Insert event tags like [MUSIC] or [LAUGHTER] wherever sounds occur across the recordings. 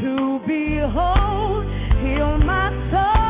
to behold. Heal my soul.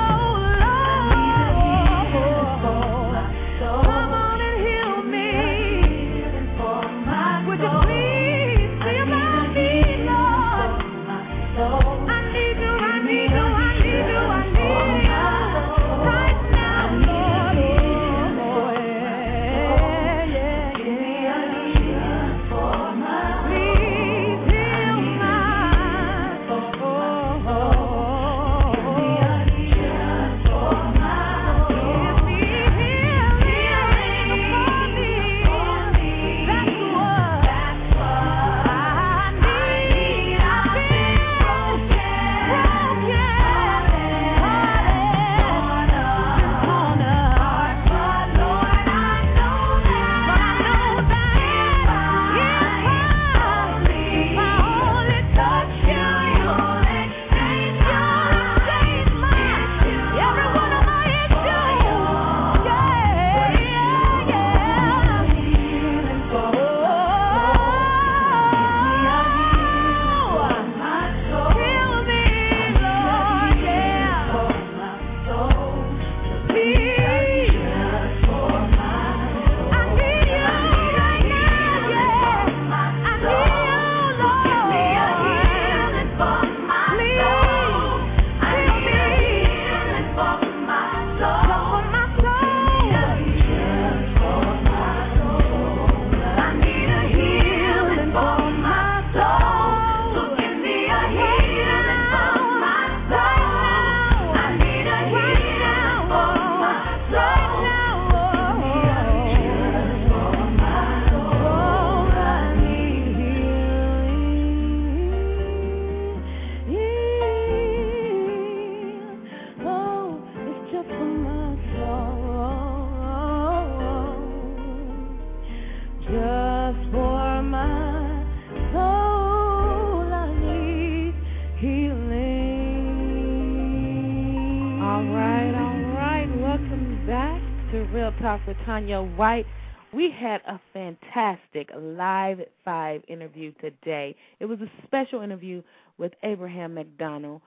Tanya White. We had a fantastic live five interview today. It was a special interview with Abraham McDonald,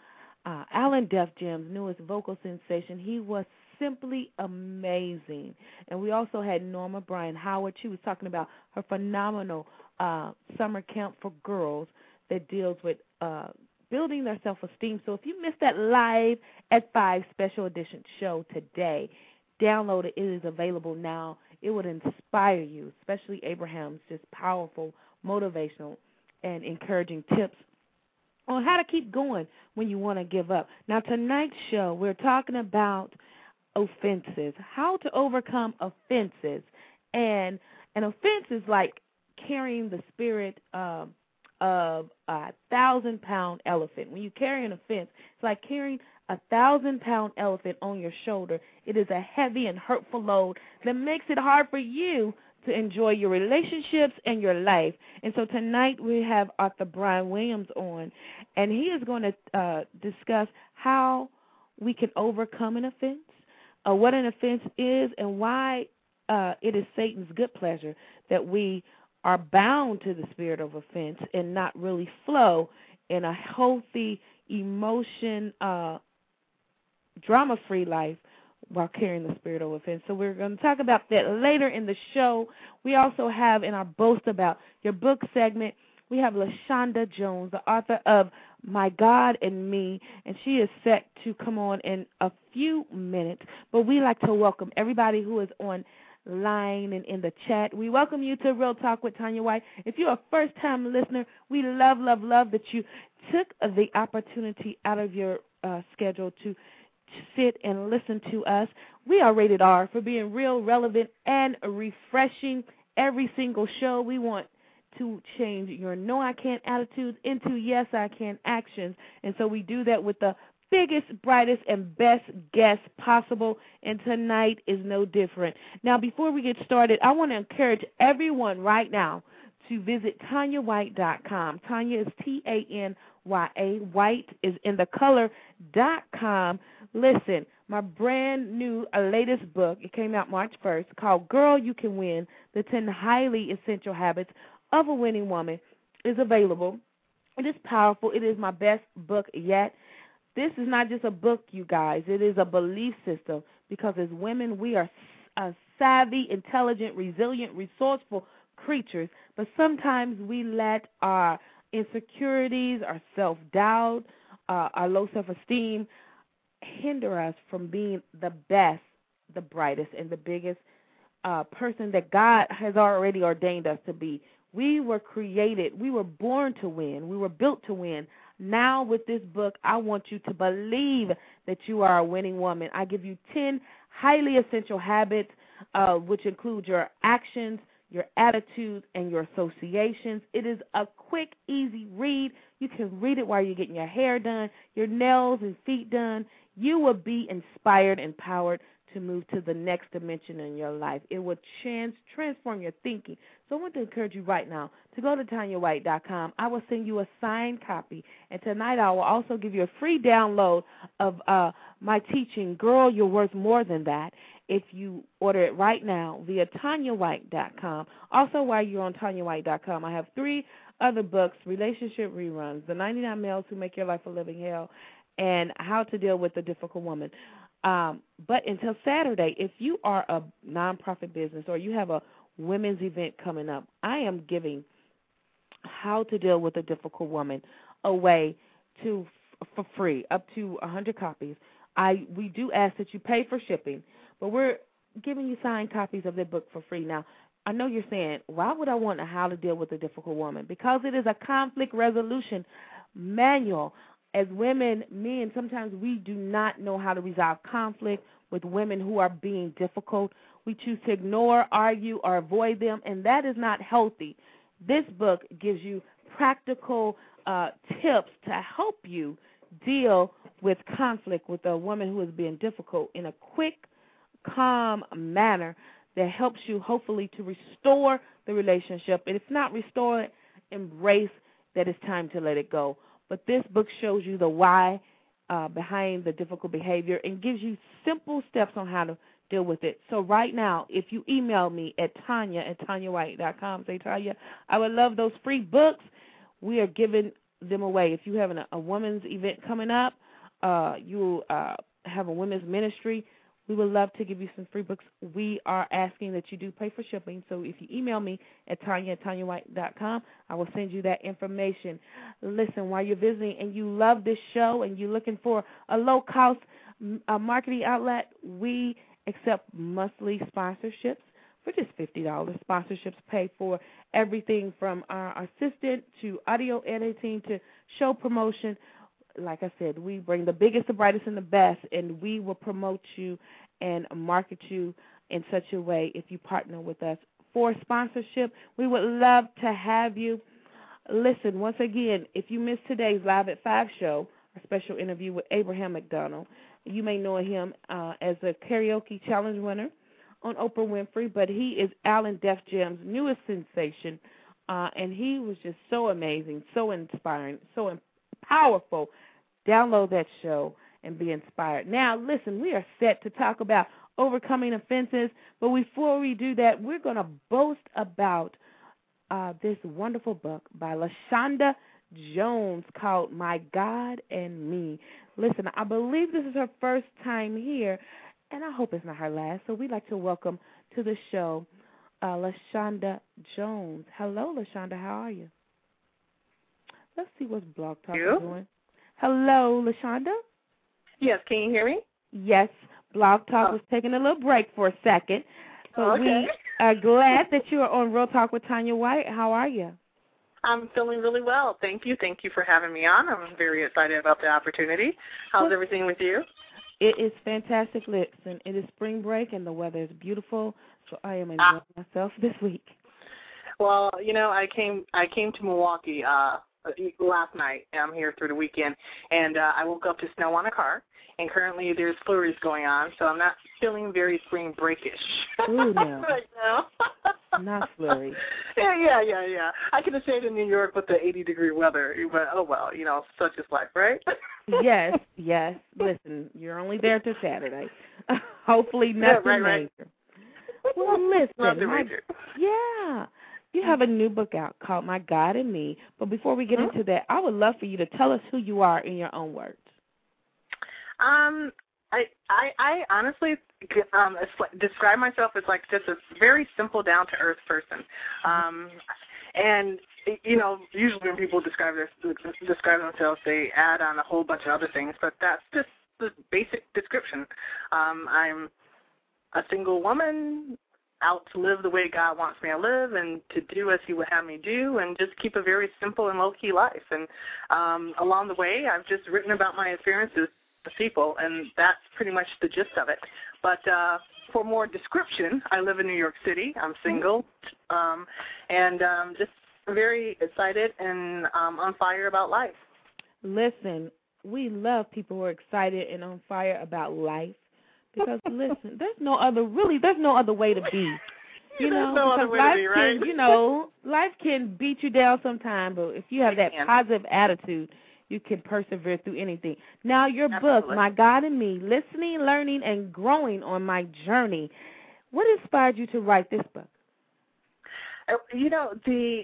uh, Island Def Jam's newest vocal sensation. He was simply amazing. And we also had Norma Bryan Howard. She was talking about her phenomenal uh, summer camp for girls that deals with uh, building their self esteem. So if you missed that live at five special edition show today, download it. It is available now it would inspire you, especially Abraham's just powerful, motivational, and encouraging tips on how to keep going when you want to give up. Now, tonight's show, we're talking about offenses, how to overcome offenses. And an offense is like carrying the spirit um, of a thousand pound elephant. When you carry an offense, it's like carrying a thousand pound elephant on your shoulder. It is a heavy and hurtful load that makes it hard for you to enjoy your relationships and your life. And so tonight we have Arthur Brian Williams on, and he is going to uh, discuss how we can overcome an offense, uh, what an offense is, and why uh, it is Satan's good pleasure that we are bound to the spirit of offense and not really flow in a healthy emotion uh, drama free life while carrying the spirit of offense. So we're going to talk about that later in the show. We also have in our boast about your book segment, we have LaShawnda Jones, the author of My God and Me, and she is set to come on in a few minutes. But we like to welcome everybody who is on line and in the chat. We welcome you to Real Talk with Tanya White. If you're a first time listener, we love, love, love that you took the opportunity out of your uh, schedule to sit and listen to us. We are rated R for being real, relevant, and refreshing every single show. We want to change your no I can't attitudes into yes I can actions. And so we do that with the biggest, brightest, and best guest possible. And tonight is no different. Now, before we get started, I want to encourage everyone right now to visit TanyaWhite.com. Tanya is T A N Y A. White is in the color dot com. Listen, my brand new uh, latest book, it came out March 1st, called Girl You Can Win The 10 Highly Essential Habits of a Winning Woman, is available. It is powerful. It is my best book yet. This is not just a book, you guys. It is a belief system because as women, we are savvy, intelligent, resilient, resourceful creatures, but sometimes we let our insecurities, our self doubt, uh, our low self esteem hinder us from being the best, the brightest, and the biggest uh, person that God has already ordained us to be. We were created, we were born to win, we were built to win. Now, with this book, I want you to believe that you are a winning woman. I give you 10 highly essential habits, uh, which include your actions, your attitudes, and your associations. It is a quick, easy read. You can read it while you're getting your hair done, your nails and feet done. You will be inspired, empowered to move to the next dimension in your life. It will trans- transform your thinking. So I want to encourage you right now to go to TanyaWhite.com. I will send you a signed copy. And tonight I will also give you a free download of uh, my teaching, Girl, You're Worth More Than That, if you order it right now via TanyaWhite.com. Also, while you're on TanyaWhite.com, I have three other books, Relationship Reruns, The 99 Males Who Make Your Life a Living Hell, and How to Deal with a Difficult Woman. Um, but until Saturday, if you are a nonprofit business or you have a women's event coming up, I am giving how to deal with a difficult woman away to for free, up to a 100 copies. I we do ask that you pay for shipping, but we're giving you signed copies of the book for free. Now, I know you're saying, why would I want a how to deal with a difficult woman? Because it is a conflict resolution manual as women, men, sometimes we do not know how to resolve conflict with women who are being difficult. We choose to ignore, argue, or avoid them, and that is not healthy. This book gives you practical uh, tips to help you deal with conflict with a woman who is being difficult in a quick, calm manner that helps you hopefully to restore the relationship. And if not restore it, embrace that it's time to let it go. But this book shows you the why uh, behind the difficult behavior and gives you simple steps on how to deal with it. So right now, if you email me at Tanya at TanyaWhite.com, say Tanya, I would love those free books. We are giving them away. If you have an, a women's event coming up, uh, you uh, have a women's ministry, we would love to give you some free books. We are asking that you do pay for shipping. So if you email me at Tanya at TanyaWhite.com, I will send you that information. Listen, while you're visiting and you love this show and you're looking for a low cost uh, marketing outlet, we accept monthly sponsorships for just fifty dollars. Sponsorships pay for everything from our assistant to audio editing to show promotion. Like I said, we bring the biggest, the brightest, and the best, and we will promote you and market you in such a way if you partner with us for sponsorship. We would love to have you. Listen, once again, if you missed today's Live at 5 show, a special interview with Abraham McDonald, you may know him uh, as a karaoke challenge winner on Oprah Winfrey, but he is Island Def Jam's newest sensation, uh, and he was just so amazing, so inspiring, so powerful. Download that show and be inspired. Now, listen, we are set to talk about overcoming offenses, but before we do that, we're going to boast about uh, this wonderful book by LaShawnda Jones called My God and Me. Listen, I believe this is her first time here, and I hope it's not her last. So we'd like to welcome to the show uh, LaShawnda Jones. Hello, LaShawnda. How are you? Let's see what's Blog Talk you? doing. Hello, LaShawnda. Yes, can you hear me? Yes, Blog Talk Oh. was taking a little break for a second. But Okay. we are glad that you are on Real Talk with Tanya White. How are you? I'm feeling really well. Thank you. Thank you for having me on. I'm very excited about the opportunity. How's everything with you? It is fantastic. Listen, it is spring break and the weather is beautiful, so I am Ah. enjoying myself this week. Well, you know, I came I came to Milwaukee uh last night. I'm here through the weekend and uh I woke up to snow on a car and currently there's flurries going on, so I'm not feeling very spring breakish Ooh, no. [LAUGHS] right now. Not flurry. [LAUGHS] Yeah, yeah, yeah, yeah. I could have stayed in New York with the 80 degree weather, but oh well, you know, such is life, right? [LAUGHS] yes, yes. Listen, you're only there till Saturday. Hopefully Yeah, nothing right, right. major. Well, listen, Nothing major. Yeah. You have a new book out called My God and Me. But before we get Mhm. into that, I would love for you to tell us who you are in your own words. Um, I I I honestly um describe myself as like just a very simple, down to earth person. Um, and you know, usually when people describe their describe themselves, they add on a whole bunch of other things, but that's just the basic description. Um, I'm a single woman out to live the way God wants me to live and to do as he would have me do and just keep a very simple and low key life. And um along the way I've just written about my experiences with people and that's pretty much the gist of it. But uh for more description, I live in New York City. I'm single. Um and um just very excited and um on fire about life. Listen, we love people who are excited and on fire about life. Because listen, there's no other really there's no other way to be. [LAUGHS] You know, There's no other because life be, right? can you know, life can beat you down sometimes, but if you have that positive attitude, you can persevere through anything. Now your book, My God and Me, listening, learning and growing on my journey. What inspired you to write this book? Uh, You know, the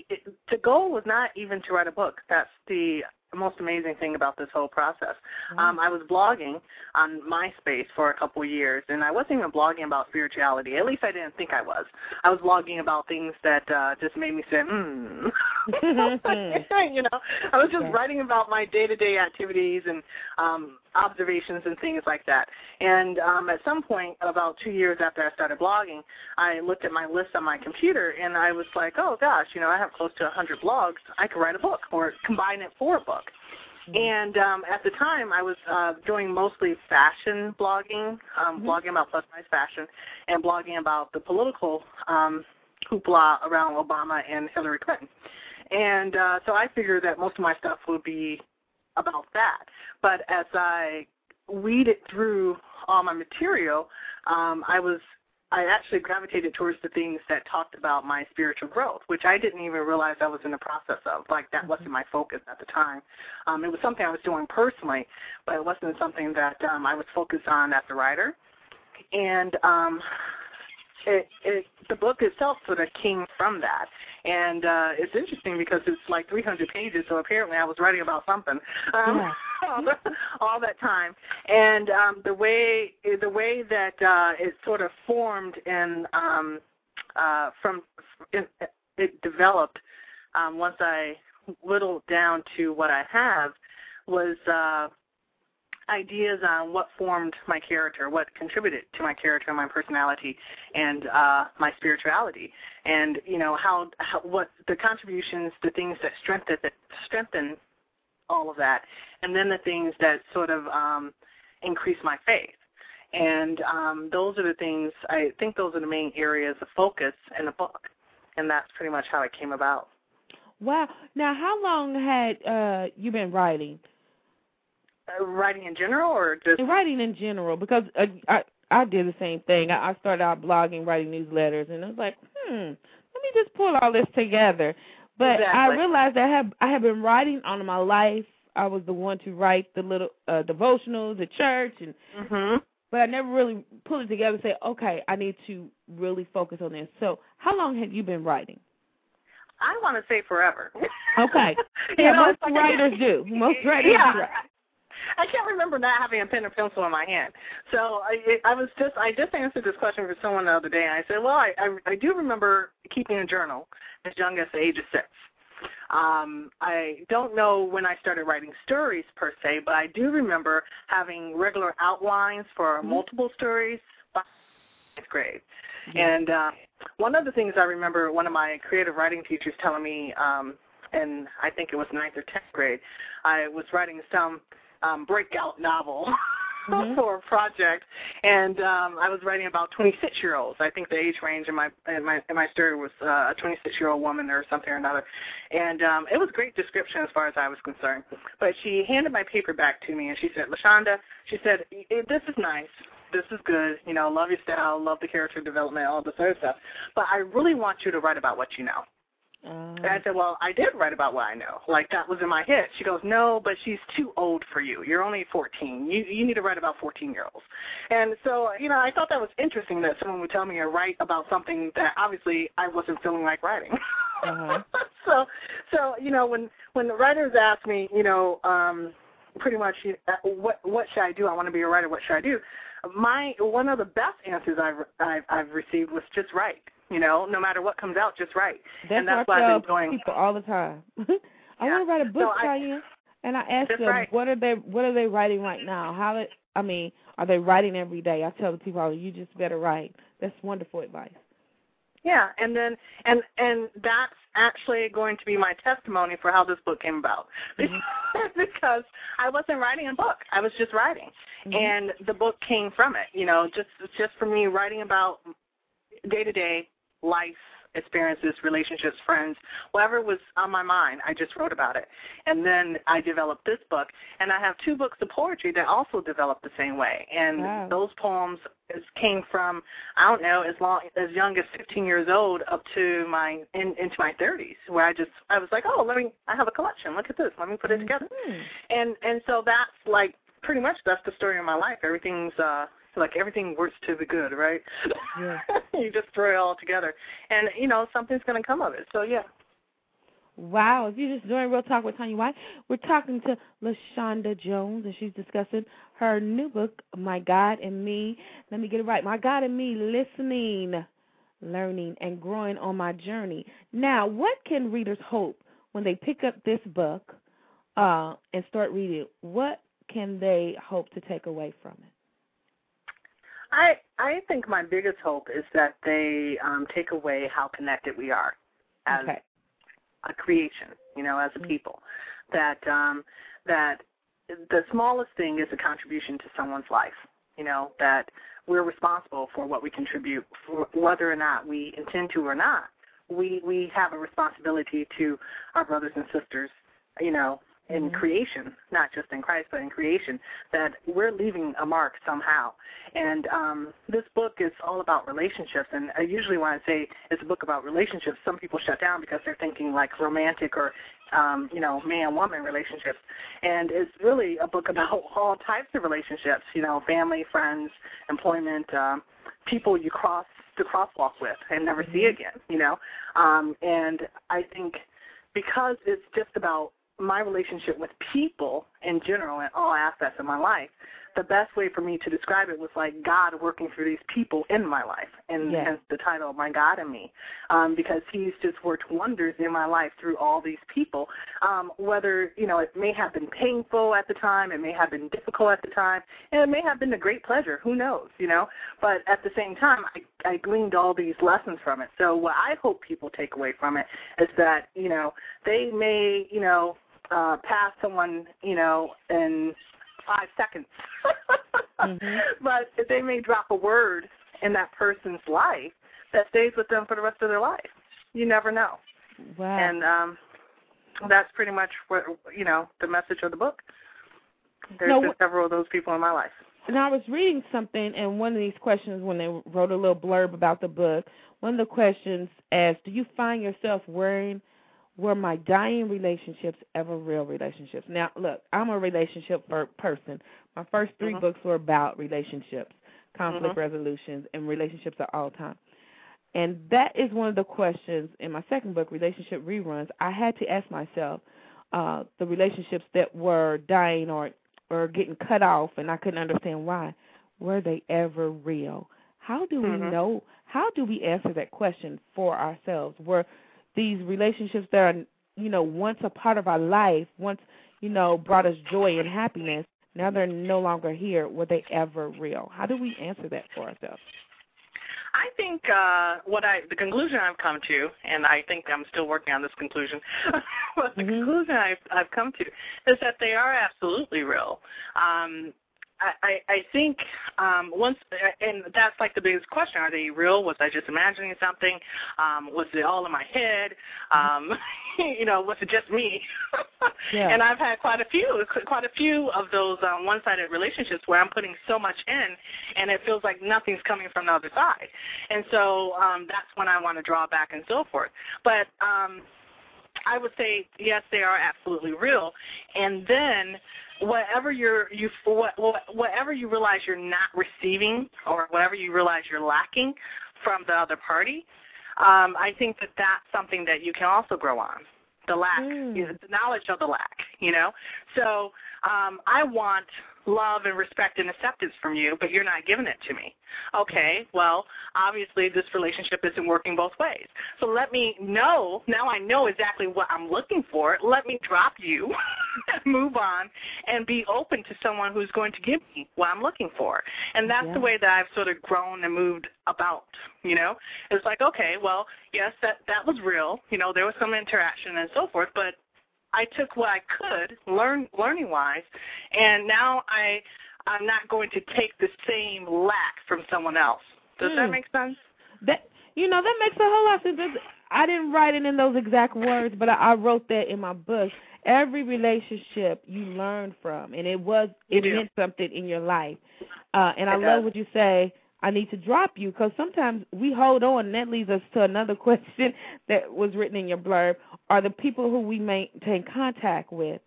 the goal was not even to write a book. That's the most amazing thing about this whole process. Um, I was blogging on MySpace for a couple of years, and I wasn't even blogging about spirituality. At least I didn't think I was. I was blogging about things that uh, just made me say, hmm. [LAUGHS] [LAUGHS] you know, I was just Yeah. writing about my day-to-day activities and um, observations and things like that. And um, at some point, about two years after I started blogging, I looked at my list on my computer, and I was like, oh gosh, you know, I have close to 100 blogs. I could write a book or combine it for a book. And um, at the time, I was uh, doing mostly fashion blogging, um, Mhm. blogging about plus size fashion, and blogging about the political um, hoopla around Obama and Hillary Clinton. And uh, so I figured that most of my stuff would be about that. But as I weeded through all my material, um, I was I actually gravitated towards the things that talked about my spiritual growth, which I didn't even realize I was in the process of. Like that wasn't my focus at the time. Um, it was something I was doing personally, but it wasn't something that um, I was focused on as a writer. and um, it, it the book itself sort of came from that and uh it's interesting because it's like 300 pages so apparently i was writing about something um Yeah. [LAUGHS] all, the, all that time and um the way the way that uh it sort of formed and um uh from it, it developed um once i whittled down to what i have was uh ideas on what formed my character, what contributed to my character and my personality and uh my spirituality and you know how, how what the contributions, the things that strengthen that strengthen all of that and then the things that sort of um increase my faith. And um those are the things I think those are the main areas of focus in the book. And that's pretty much how it came about. Wow. Now, how long had uh you been writing? Uh, writing in general or just writing in general, because uh, I I did the same thing. I, I started out blogging, writing newsletters, and I was like, hmm, let me just pull all this together. But I realized that I have I have been writing on my life. I was the one to write the little uh devotionals, at church, and mhm but I never really pulled it together and say, okay, I need to really focus on this. So, how long have you been writing? I want to say forever. Okay. [LAUGHS] You Yeah, know, most like- writers [LAUGHS] do. Most writers yeah. do. I can't remember not having a pen or pencil in my hand. So I, I was just, I just answered this question for someone the other day, and I said, well, I, I, I do remember keeping a journal as young as the age of six. Um, I don't know when I started writing stories per se, but I do remember having regular outlines for Mhm. multiple stories by eighth grade. Yeah. And uh, one of the things I remember one of my creative writing teachers telling me, um, and I think it was ninth or tenth grade, I was writing some um, breakout novel [LAUGHS] Mhm. for a project, and um, I was writing about 26 year olds. I think the age range in my in my in my story was uh, a 26 year old woman or something or another, and um, it was a great description as far as I was concerned. But she handed my paper back to me, and she said, "LaShawnda," she said, "Eh, "This is nice." This is good, you know. Love your style, love the character development, all this other stuff. But I really want you to write about what you know. Uh, And I said, well, I did write about what I know. Like that was in my head. She goes, no, but she's too old for you. You're only 14. You you need to write about 14 year olds. And so, you know, I thought that was interesting that someone would tell me to write about something that obviously I wasn't feeling like writing. Uh-huh. [LAUGHS] so, so you know, when when the writers ask me, you know, um, pretty much, uh, what what should I do? I want to be a writer. What should I do? My one of the best answers I've I've, I've received was just write. You know, no matter what comes out, just write. That's, and that's I I've been doing. people all the time. [LAUGHS] I Yeah. want to write a book, So Diane, and I ask them, right. what are they what are they writing right now? How it, I mean, are they writing every day? I tell the people, oh, you just better write. That's wonderful advice. Yeah, and then and and that's actually going to be my testimony for how this book came about. [LAUGHS] because I wasn't writing a book. I was just writing. Mhm. And the book came from it, you know, just just for me writing about day-to-day life experiences, relationships, friends, whatever was on my mind, I just wrote about it. And then I developed this book, and I have two books of poetry that also developed the same way. And Wow. those poems is, came from I don't know as long as young as 15 years old up to my in, into my 30s, where I just I was like, oh, let me I have a collection. Look at this. Let me put it together. Mhm. And and so that's like pretty much that's the story of my life. Everything's uh like everything works to the good, right? Yeah. [LAUGHS] you just throw it all together, and you know something's going to come of it. So yeah. Wow, if you're just doing Real Talk with Tanya White, we're talking to LaShawnda Jones, and she's discussing her new book, My God and Me. Let me get it right. My God and Me, listening, learning, and growing on my journey. Now, what can readers hope when they pick up this book uh, and start reading? What can they hope to take away from it? I I think my biggest hope is that they um, take away how connected we are as Okay. a creation, you know, as a Mhm. people. That um, that the smallest thing is a contribution to someone's life. You know that we're responsible for what we contribute, for whether or not we intend to or not. We we have a responsibility to our brothers and sisters. You know, in Mhm. creation, not just in Christ, but in creation, that we're leaving a mark somehow. And um, this book is all about relationships. And I usually when I say it's a book about relationships, some people shut down because they're thinking like romantic or um, you know, man woman relationships. And it's really a book about [LAUGHS] all types of relationships, you know, family, friends, employment, um, people you cross the crosswalk with and never see again, you know. Um, and I think because it's just about my relationship with people in general in all aspects of my life, the best way for me to describe it was like God working through these people in my life, and Yes. hence the title, My God and Me, um, because He's just worked wonders in my life through all these people. Um, whether you know it may have been painful at the time, it may have been difficult at the time, and it may have been a great pleasure. Who knows, you know? But at the same time, I, I gleaned all these lessons from it. So what I hope people take away from it is that you know they may you know uh, pass someone you know in five seconds. Mhm. [LAUGHS] But they may drop a word in that person's life that stays with them for the rest of their life. You never know. Wow. And um that's pretty much what you know, the message of the book. There's No, been several of those people in my life. And I was reading something, and one of these questions, when they wrote a little blurb about the book, one of the questions asked, "Do you find yourself worrying, were my dying relationships ever real relationships?" Now, look, I'm a relationship per- person. My first 3 Mhm. books were about relationships, conflict Mhm. resolutions, and relationships at all time. And that is one of the questions in my second book, Relationship Reruns. I had to ask myself uh, the relationships that were dying or or getting cut off, and I couldn't understand why. Were they ever real? How do we Mhm. know? How do we answer that question for ourselves? Were these relationships that are, you know, once a part of our life, once, you know, brought us joy and happiness, now they're no longer here. Were they ever real? How do we answer that for ourselves? I think uh what I the conclusion I've come to, and I think I'm still working on this conclusion, but [LAUGHS] the Mhm. conclusion I've I've come to is that they are absolutely real. Um I, I I think um once and that's like the biggest question, are they real? Was I just imagining something? Um was it all in my head? Um [LAUGHS] you know, was it just me? [LAUGHS] Yeah. And I've had quite a few quite a few of those um one-sided relationships where I'm putting so much in and it feels like nothing's coming from the other side. And so um, that's when I want to draw back and so forth. But um, I would say yes, they are absolutely real. And then whatever you're you what, what, whatever you realize you're not receiving or whatever you realize you're lacking from the other party, um, I think that that's something that you can also grow on. The lack, Mm. the knowledge of the lack, you know. So um, I want love and respect and acceptance from you, but you're not giving it to me. Okay, well, obviously this relationship isn't working both ways. So let me know, now I know exactly what I'm looking for. Let me drop you, [LAUGHS] move on, and be open to someone who's going to give me what I'm looking for. And that's Yeah. the way that I've sort of grown and moved about, you know. It's like, okay, well, yes, that that was real. You know, there was some interaction and so forth, but I took what I could, learn learning wise, and now I I'm not going to take the same lack from someone else. Does that Hmm. make sense? That you know that makes a whole lot of sense. I didn't write it in those exact words, but I, I wrote that in my book. Every relationship you learn from, and it was it meant something in your life. Uh, and I It love what you say. I need to drop you because sometimes we hold on, and that leads us to another [LAUGHS] question that was written in your blurb. Are the people who we maintain contact with,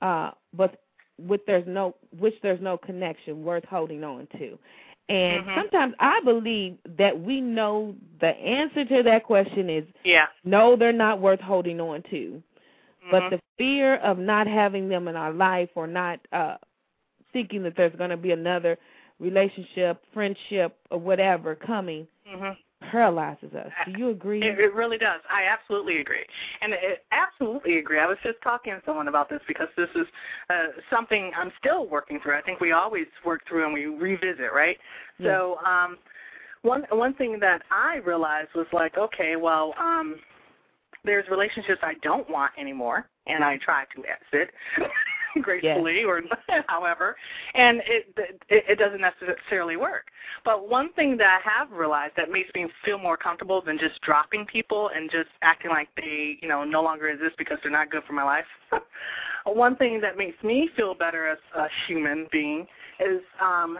uh, but with there's no which there's no connection worth holding on to? And Mhm. sometimes I believe that we know the answer to that question is Yeah. no, they're not worth holding on to. But Mhm. the fear of not having them in our life or not uh thinking that there's going to be another relationship, friendship, or whatever coming Mhm. paralyzes us. Do you agree? It, it really does. I absolutely agree, and it, absolutely agree. I was just talking to someone about this because this is uh, something I'm still working through. I think we always work through and we revisit, right? So um, one one thing that I realized was like, okay, well, um, there's relationships I don't want anymore, and I try to exit [LAUGHS] [LAUGHS] gracefully or [LAUGHS] however, and it, it it doesn't necessarily work. But one thing that I have realized that makes me feel more comfortable than just dropping people and just acting like they, you know, no longer exist because they're not good for my life. [LAUGHS] one thing that makes me feel better as a human being is um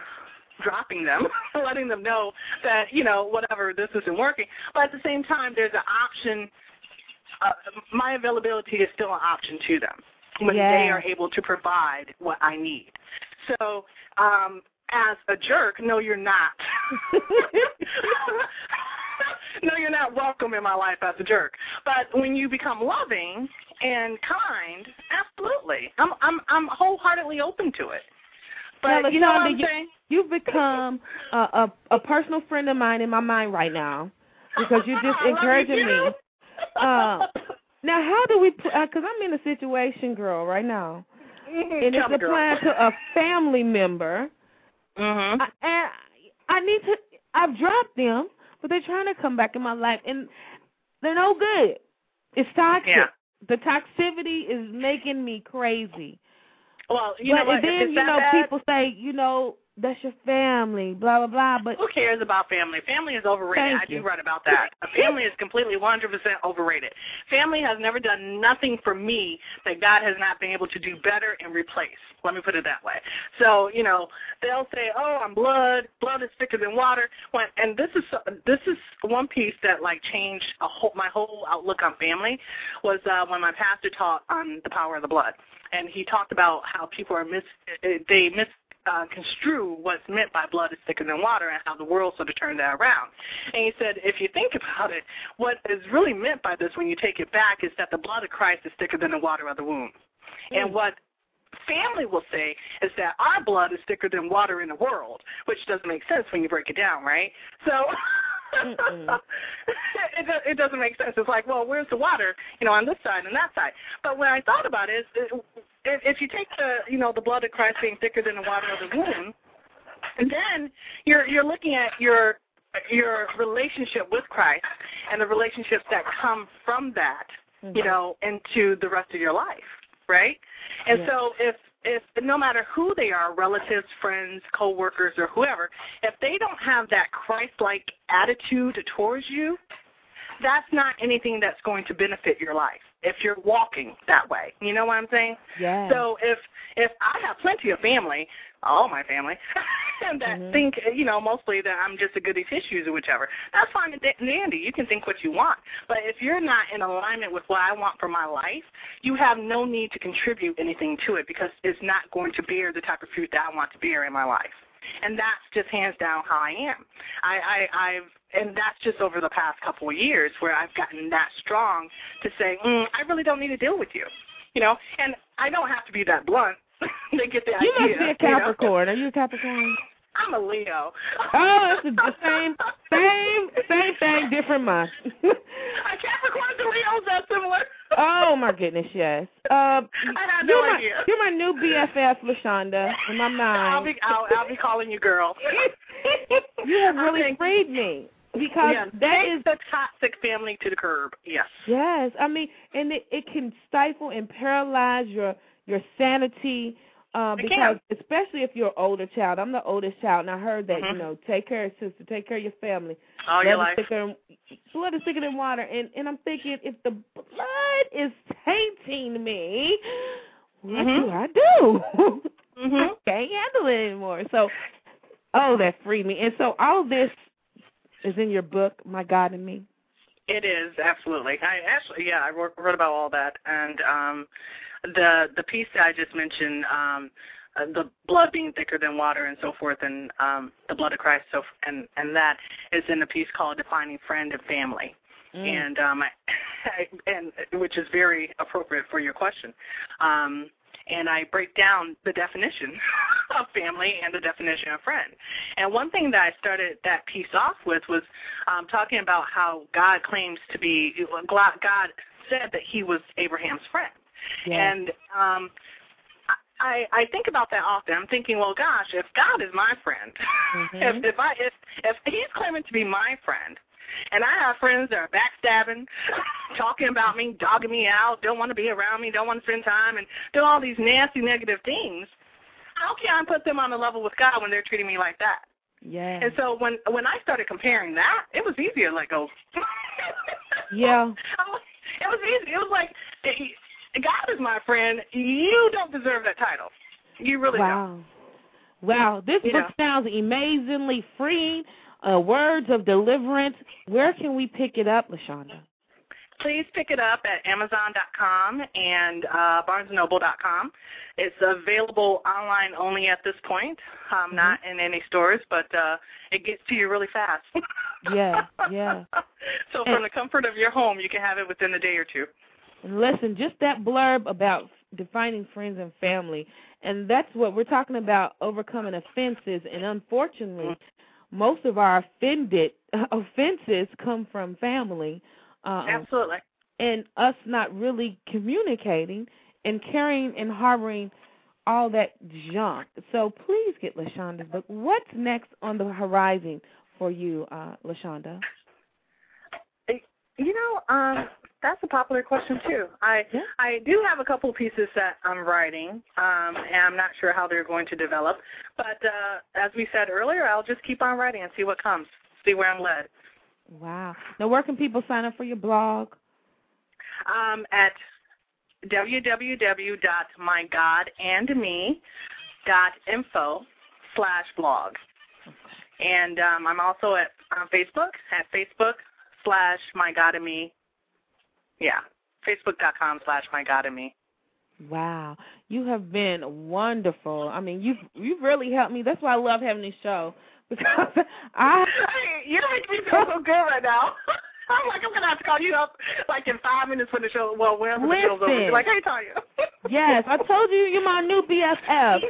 dropping them, letting them know that, you know, whatever, this isn't working. But at the same time, there's an option uh, my availability is still an option to them when Yeah. they are able to provide what I need. So, um, as a jerk, no, you're not. [LAUGHS] [LAUGHS] no, you're not welcome in my life as a jerk. But when you become loving and kind, absolutely, I'm I'm I'm wholeheartedly open to it. But Now, you know what I'm you- saying? You've become a, a a personal friend of mine in my mind right now because you're just [LAUGHS] love you encouraging me. Uh, Now, how do we? Because I'm in a situation, girl, right now, Mhm, and it's applied to a family member. Mhm. I, and I need to. I've dropped them, but they're trying to come back in my life, and they're no good. It's toxic. Yeah. The toxicity is making me crazy. Well, you but know what? and then you know bad, people say, you know, that's your family, blah blah blah. But Who cares about family? Family is overrated. I do write about that. A family is completely 100% overrated. Family has never done nothing for me that God has not been able to do better and replace. Let me put it that way. So, you know, they'll say, "Oh, I'm blood. Blood is thicker than water." When and this is this is one piece that like changed a whole, my whole outlook on family was uh when my pastor taught on the power of the blood. And he talked about how people are mis they mis uh, construe what's meant by blood is thicker than water and how the world sort of turned that around. And he said, if you think about it, what is really meant by this when you take it back is that the blood of Christ is thicker than the water of the womb. And what family will say is that our blood is thicker than water in the world, which doesn't make sense when you break it down, right? So. [LAUGHS] [LAUGHS] it, it doesn't make sense. It's like, well, where's the water, you know, on this side and that side? But when I thought about it, is if, if you take the, you know, the blood of Christ being thicker than the water of the womb, and then you're you're looking at your your relationship with Christ and the relationships that come from that, you Mhm. know, into the rest of your life, right? And Yeah. so if if no matter who they are, relatives, friends, coworkers, or whoever, if they don't have that Christ-like attitude towards you, that's not anything that's going to benefit your life. If you're walking that way, you know what I'm saying? yeah. So if if I have plenty of family, all my family, [LAUGHS] [LAUGHS] that Mhm. think you know mostly that I'm just a goody two shoes or whichever, that's fine and dandy. You can think what you want, but if you're not in alignment with what I want for my life, you have no need to contribute anything to it because it's not going to bear the type of fruit that I want to bear in my life. And that's just hands down how I am. I, I I've and that's just over the past couple of years where I've gotten that strong to say, mm, I really don't need to deal with you. You know, and I don't have to be that blunt. [LAUGHS] they get the you idea. must be a you know? Capricorn. Are you a Capricorn? I'm a Leo. Oh, it's the same, same, same thing, different month. [LAUGHS] Are Capricorns and Leos that similar? oh my goodness, yes. Uh, no you're my, idea. You're my new BFF, LaShawnda, in my mind. I'll be I'll, I'll be calling you girl. [LAUGHS] you have really think- freed me because yeah, that is the toxic family to the curb. Yes. yes. I mean, and it, it can stifle and paralyze your your sanity. It because especially if you're an older child, I'm the oldest child, and I heard that Mhm. you know take care of sister, take care of your family. All your blood life. is thicker, blood is thicker than water, and and I'm thinking if the blood is tainting me, what Mhm. do I do? Mhm. [LAUGHS] I can't handle it anymore. So, oh, that freed me. And so all this is in your book, My God and Me. It is absolutely. I actually, yeah, I wrote about all that, and um, the the piece that I just mentioned, um, uh, the blood being thicker than water and so forth, and um, the blood of Christ, so and and that is in a piece called "Defining Friend and Family." Mm. and um I, [LAUGHS] and which is very appropriate for your question um and I break down the definition [LAUGHS] of family and the definition of friend. And one thing that I started that piece off with was um, talking about how God claims to be God said that He was Abraham's friend, Yeah. and um, I I think about that often. I'm thinking, well, gosh, if God is my friend, Mhm. [LAUGHS] if if I if if He's claiming to be my friend, and I have friends that are backstabbing, [LAUGHS] talking about me, dogging me out, don't want to be around me, don't want to spend time, and do all these nasty negative things. How can I put them on a level with God when they're treating me like that? yeah. And so when when I started comparing that, it was easier. Like, go. [LAUGHS] Yeah. It was easy. It was like, God is my friend. You don't deserve that title. You really don't. wow. Wow. This You book sounds amazingly freeing. Uh, words of deliverance. Where can we pick it up, LaShawnda? please pick it up at Amazon.com and uh, BarnesandNoble.com. It's available online only at this point, um, Mm-hmm. not in any stores, but uh, it gets to you really fast. Yeah, [LAUGHS] yeah. so from the comfort of your home, you can have it within a day or two. And listen, just that blurb about defining friends and family, and that's what we're talking about overcoming offenses. And unfortunately, most of our offended [LAUGHS] offenses come from family, uh, Absolutely. and us not really communicating and carrying and harboring all that junk. So please get LaShawnda's book. What's next on the horizon for you, uh, LaShawnda? You know, um, that's a popular question too. I Yeah. I do have a couple pieces that I'm writing, um, and I'm not sure how they're going to develop. But uh, as we said earlier, I'll just keep on writing and see what comes, see where I'm led. Wow. Now, where can people sign up for your blog? Um, at www.mygodandme.info slash blog. And um, I'm also at on Facebook at Facebook slash my God and me. Yeah, facebook.com slash my God and me. Wow, you have been wonderful. I mean, you've you've really helped me. That's why I love having this show [LAUGHS] because I you make me feel so good right now. [LAUGHS] I'm like, I'm gonna have to call you up like in five minutes when the show. Well, whenever the show's over. Listen. Like, hey, Tanya. [LAUGHS] yes, I told you you're my new BFF.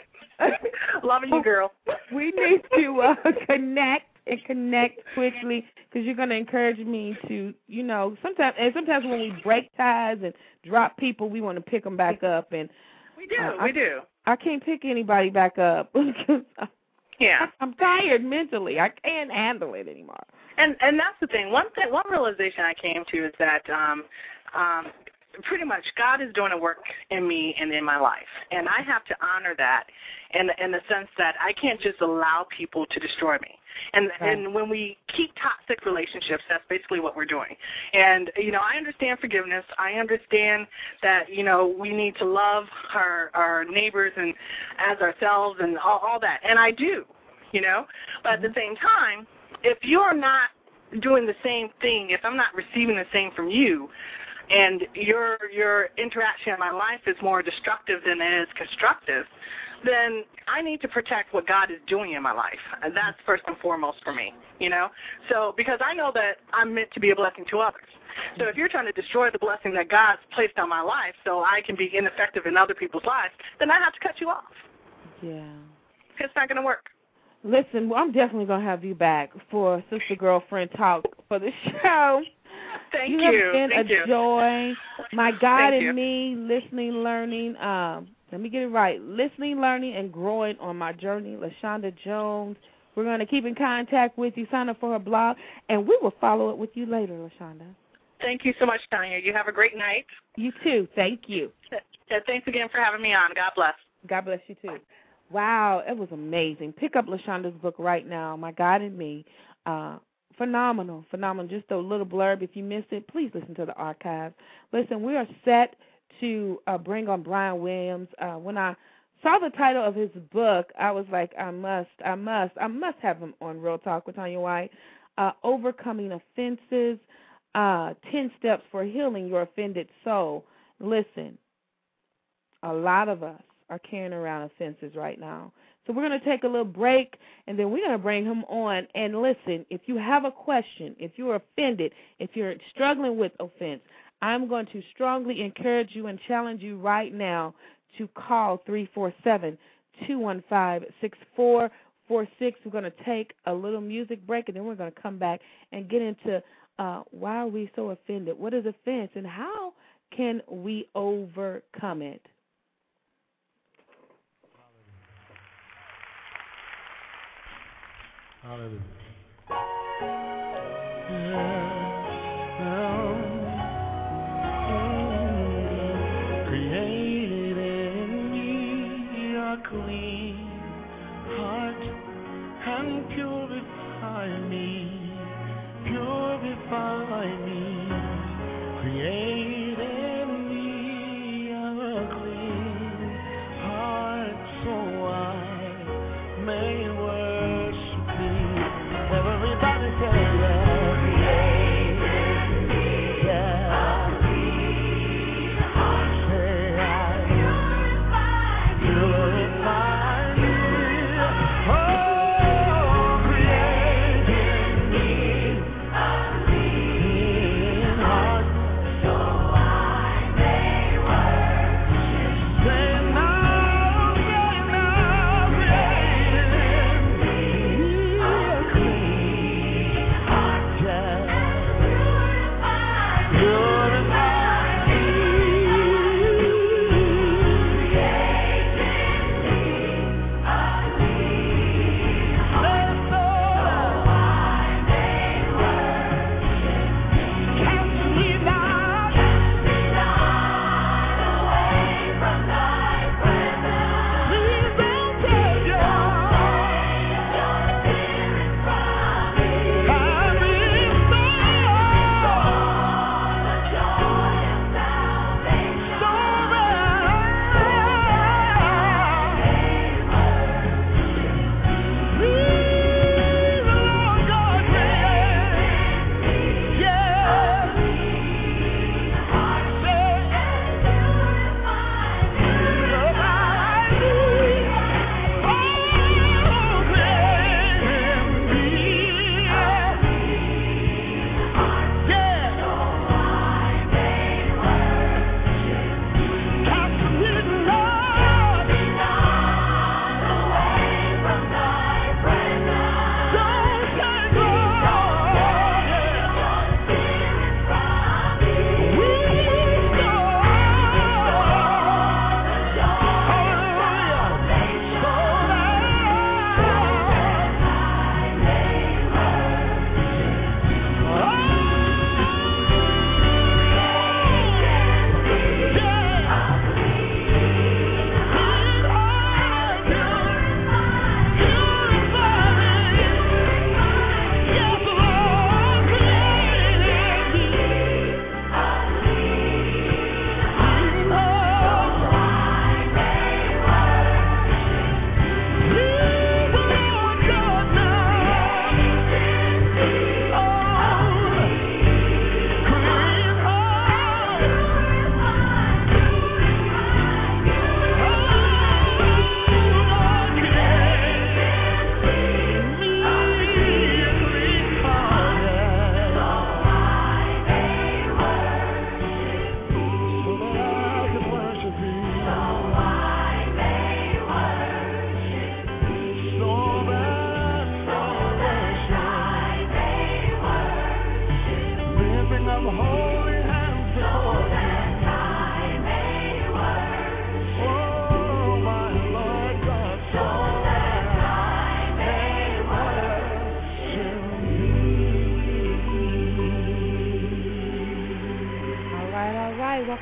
Loving you, girl. we need to uh, connect and connect quickly because you're going to encourage me to, you know, sometimes and sometimes when we break ties and drop people, we want to pick them back up, and We do, Uh, I- we do. I can't pick anybody back up [LAUGHS] because Yeah. I'm tired mentally. I can't handle it anymore. And and that's the thing. One thing, one realization I came to is that um, um, pretty much God is doing a work in me and in my life, and I have to honor that, in in the sense that I can't just allow people to destroy me. And Right. and when we keep toxic relationships, that's basically what we're doing. And you know, I understand forgiveness. I understand that you know we need to love our our neighbors and as ourselves and all, all that, and I do. You know, but at the mm-hmm. same time, if you're not doing the same thing, if I'm not receiving the same from you, and your your interaction in my life is more destructive than it is constructive, then I need to protect what God is doing in my life. And that's first and foremost for me, you know? So because I know that I'm meant to be a blessing to others. So if you're trying to destroy the blessing that God's placed on my life so I can be ineffective in other people's lives, then I have to cut you off. Yeah. It's not going to work. Listen, well, I'm definitely gonna have you back for Sister Girlfriend Talk for the show. Thank you. you. have been Thank a you. joy. My God Thank and you. me, listening, learning. Um, let me get it right. Listening, learning, and growing on my journey. LaShawnda Jones. We're gonna keep in contact with you. Sign up for her blog, and we will follow up with you later, LaShawnda. Thank you so much, Tanya. You have a great night. You too. Thank you. [LAUGHS] Thanks again for having me on. God bless. God bless you too. Wow, it was amazing. Pick up LaShawnda's book right now, My God and Me. Uh, phenomenal, phenomenal. Just a little blurb. If you missed it, please listen to the archive. Listen, we are set to uh, bring on Brian Williams. Uh, when I saw the title of his book, I was like, I must, I must, I must have him on Real Talk with Tanya White. Uh, Overcoming Offenses, uh, 10 Steps for Healing Your Offended Soul. Listen, a lot of us are carrying around offenses right now. So we're going to take a little break and then we're going to bring him on. And listen, if you have a question, if you're offended, if you're struggling with offense, I'm going to strongly encourage you and challenge you right now to call 347 215 6446. We're going to take a little music break and then we're going to come back and get into uh, why are we so offended? What is offense and how can we overcome it? Hallelujah. Created purify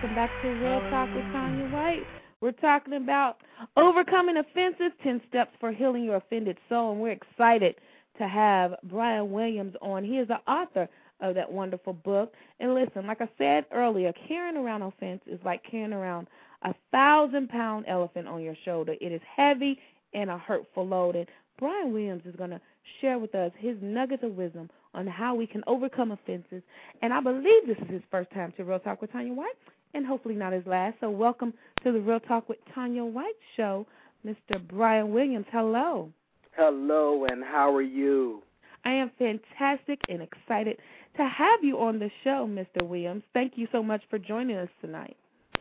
welcome back to Real Talk with Tanya White. We're talking about overcoming offenses, 10 steps for healing your offended soul, and we're excited to have Brian Williams on. He is the author of that wonderful book. And listen, like I said earlier, carrying around offense is like carrying around a thousand pound elephant on your shoulder. It is heavy and a hurtful load. And Brian Williams is going to share with us his nuggets of wisdom on how we can overcome offenses. And I believe this is his first time to Real Talk with Tanya White, and hopefully not his last. So welcome to the Real Talk with Tanya White show, Mr. Brian Williams. Hello. Hello, and how are you? I am fantastic and excited to have you on the show, Mr. Williams. Thank you so much for joining us tonight.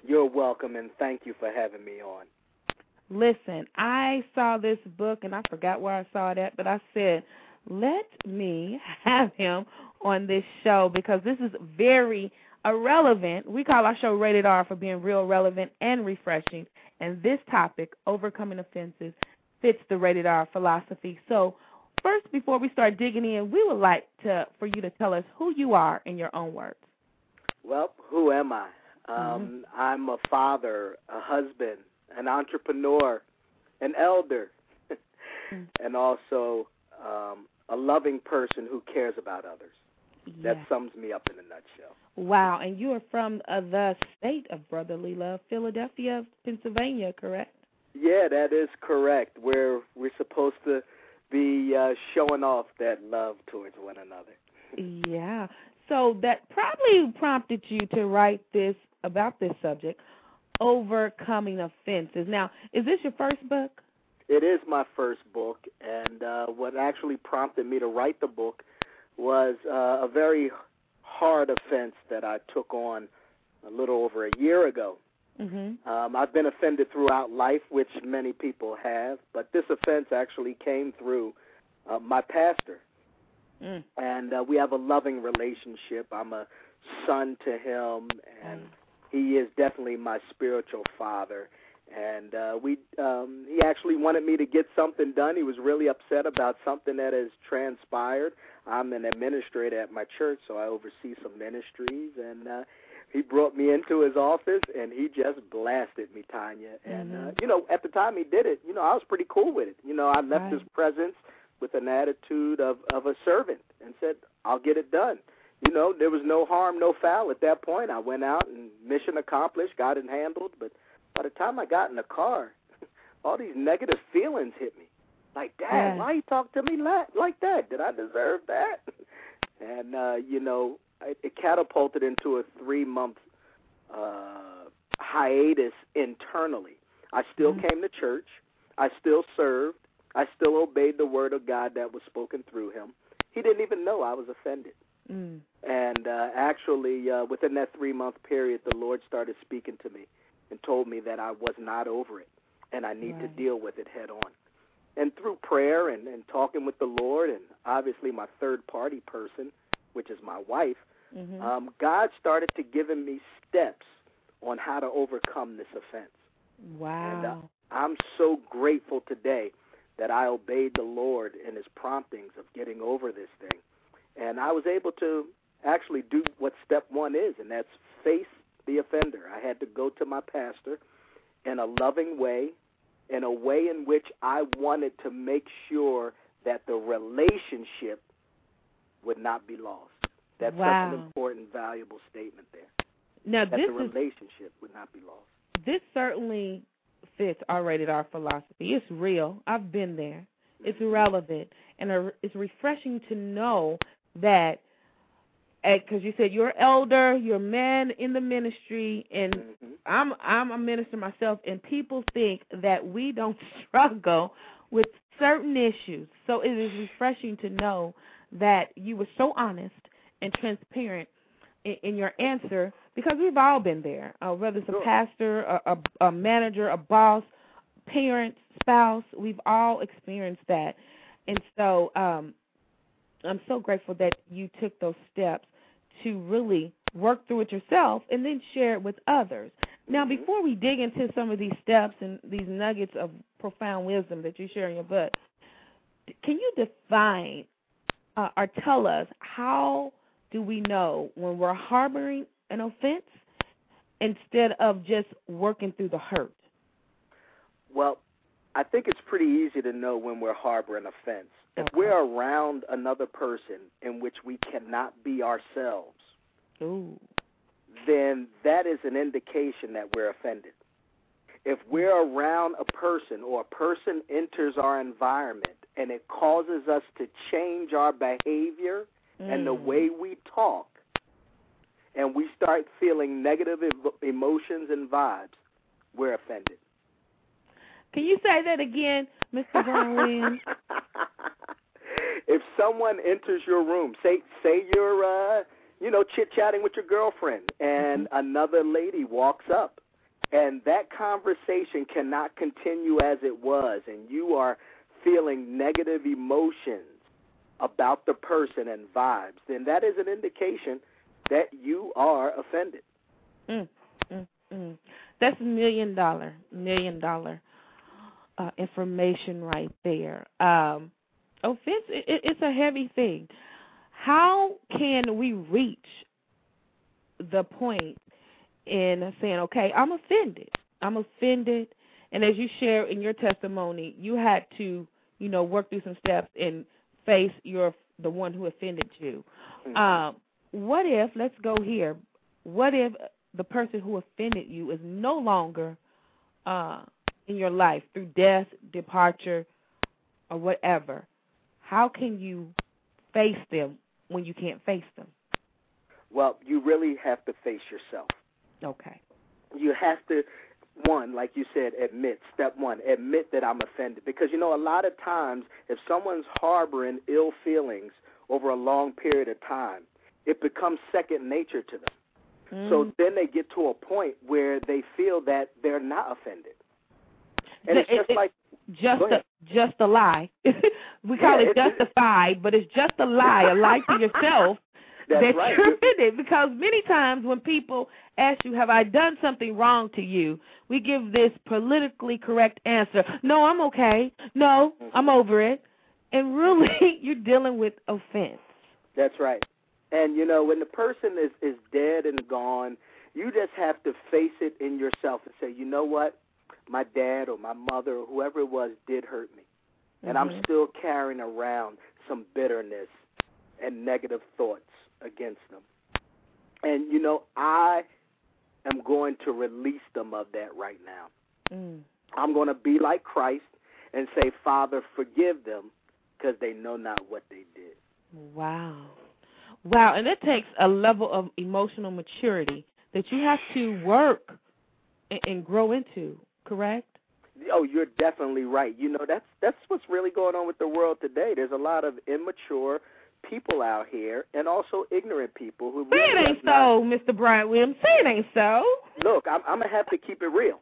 You're welcome, and thank you for having me on. Listen, I saw this book and I forgot where I saw it at, but I said, let me [LAUGHS] have him on this show because this is very irrelevant. We call our show Rated R for being real relevant and refreshing. And this topic, overcoming offenses, fits the Rated R philosophy. So, first, before we start digging in, we would like to for you to tell us who you are in your own words. Well, who am I? Um, I'm a father, a husband, an entrepreneur, an elder, [LAUGHS] and also um, a loving person who cares about others. That Yes. sums me up in a nutshell. Wow, and you are from uh, the state of brotherly love, Philadelphia, Pennsylvania, correct? Yeah, that is correct. Where we're supposed to be uh, showing off that love towards one another. Yeah. So that probably prompted you to write this about this subject, overcoming offenses. Now, is this your first book? It is my first book, and uh, what actually prompted me to write the book was uh, a very hard offense that I took on a little over a year ago. Mhm. Um, I've been offended throughout life, which many people have, but this offense actually came through uh, my pastor, Mm. and uh, we have a loving relationship. I'm a son to him, and Mm. he is definitely my spiritual father. And uh, we, um, he actually wanted me to get something done. He was really upset about something that has transpired. I'm an administrator at my church, so I oversee some ministries, and uh, he brought me into his office and he just blasted me, Tanya. And uh, Mhm. you know, at the time he did it, you know, I was pretty cool with it. You know, I left Right. his presence with an attitude of of a servant and said, "I'll get it done." You know, there was no harm, no foul at that point. I went out and mission accomplished, got it handled. But by the time I got in the car, [LAUGHS] all these negative feelings hit me. Like, Dad, Yeah. why you talk to me like that? Did I deserve that? [LAUGHS] And uh, you know, it, it catapulted into a three month uh, hiatus internally. I still Mhm. came to church. I still served. I still obeyed the word of God that was spoken through him. He didn't even know I was offended. Mm. And uh, actually, uh, within that three month period, the Lord started speaking to me and told me that I was not over it and I need to deal with it head on. And through prayer and, and talking with the Lord, and obviously my third party person, which is my wife, Mhm. um, God started to giving me steps on how to overcome this offense. wow. and, uh, I'm so grateful today that I obeyed the Lord in His promptings of getting over this thing. And I was able to actually do what step one is, and that's face the offender. I had to go to my pastor in a loving way, in a way in which I wanted to make sure that the relationship would not be lost. That's such an important, valuable statement there. now That this the is relationship would not be lost. this certainly fits our rated R philosophy. It's real. I've been there. It's mm-hmm. relevant, and it's refreshing to know that. Because you said you're elder, you're a man in the ministry, and Mhm. I'm I'm a minister myself, and people think that we don't [LAUGHS] struggle with certain issues. So it is refreshing to know that you were so honest and transparent in, in your answer because we've all been there. Uh, whether it's a Sure. pastor, a, a, a manager, a boss, parent, spouse, we've all experienced that, and so um, I'm so grateful that you took those steps to really work through it yourself and then share it with others. Now, Mhm. before we dig into some of these steps and these nuggets of profound wisdom that you share in your book, can you define uh, or tell us how do we know when we're harboring an offense instead of just working through the hurt? Well, I think it's pretty easy to know when we're harboring offense. If Okay. we're around another person in which we cannot be ourselves, Ooh. then that is an indication that we're offended. If we're around a person or a person enters our environment and it causes us to change our behavior and the Mm. way we talk, and we start feeling negative ev- emotions and vibes, we're offended. Can you say that again, Mr. [LAUGHS] Williams? [LAUGHS] if someone enters your room, say say you're uh, you know chit chatting with your girlfriend, and another lady walks up, and that conversation cannot continue as it was, and you are feeling negative emotions about the person and vibes, then that is an indication that you are offended. Mm, mm, mm. That's million dollar, million dollar uh, information right there. Um, offense, it, it- it's a heavy thing. How can we reach the point in saying, okay, I'm offended. I'm offended. And as you share in your testimony, you had to, you know, work through some steps and face your the one who offended you. Um, what if, let's go here, what if the person who offended you is no longer uh, in your life through death, departure, or whatever? How can you face them when you can't face them? Well, you really have to face yourself. Okay. you have to one like you said admit step one admit that i'm offended because you know a lot of times if someone's harboring ill feelings over a long period of time it becomes second nature to them so Mm. then they get to a point where they feel that they're not offended and it's just it- like just a just a lie. [LAUGHS] we call Yeah, it it- justified, but it's just a lie, a lie to yourself [LAUGHS] that's that right you're offended. Because many times when people ask you, "Have I done something wrong to you?" we give this politically correct answer: "No, I'm okay. No, mm-hmm. I'm over it." And really, [LAUGHS] you're dealing with offense. That's right. And you know, when the person is is dead and gone, you just have to face it in yourself and say, you know what, my dad or my mother or whoever it was did hurt me, and I'm Mhm. still carrying around some bitterness and negative thoughts against them. And you know, I am going to release them of that right now. Mm. I'm going to be like Christ and say, Father, forgive them because they know not what they did. Wow. Wow, and it takes a level of emotional maturity that you have to work and grow into, correct? Oh, you're definitely right. You know, that's that's what's really going on with the world today. There's a lot of immature people out here and also ignorant people who Say really it ain't not- so, Mr. Brian Williams. Say it ain't so. Look, I'm I'm going to have to keep it real.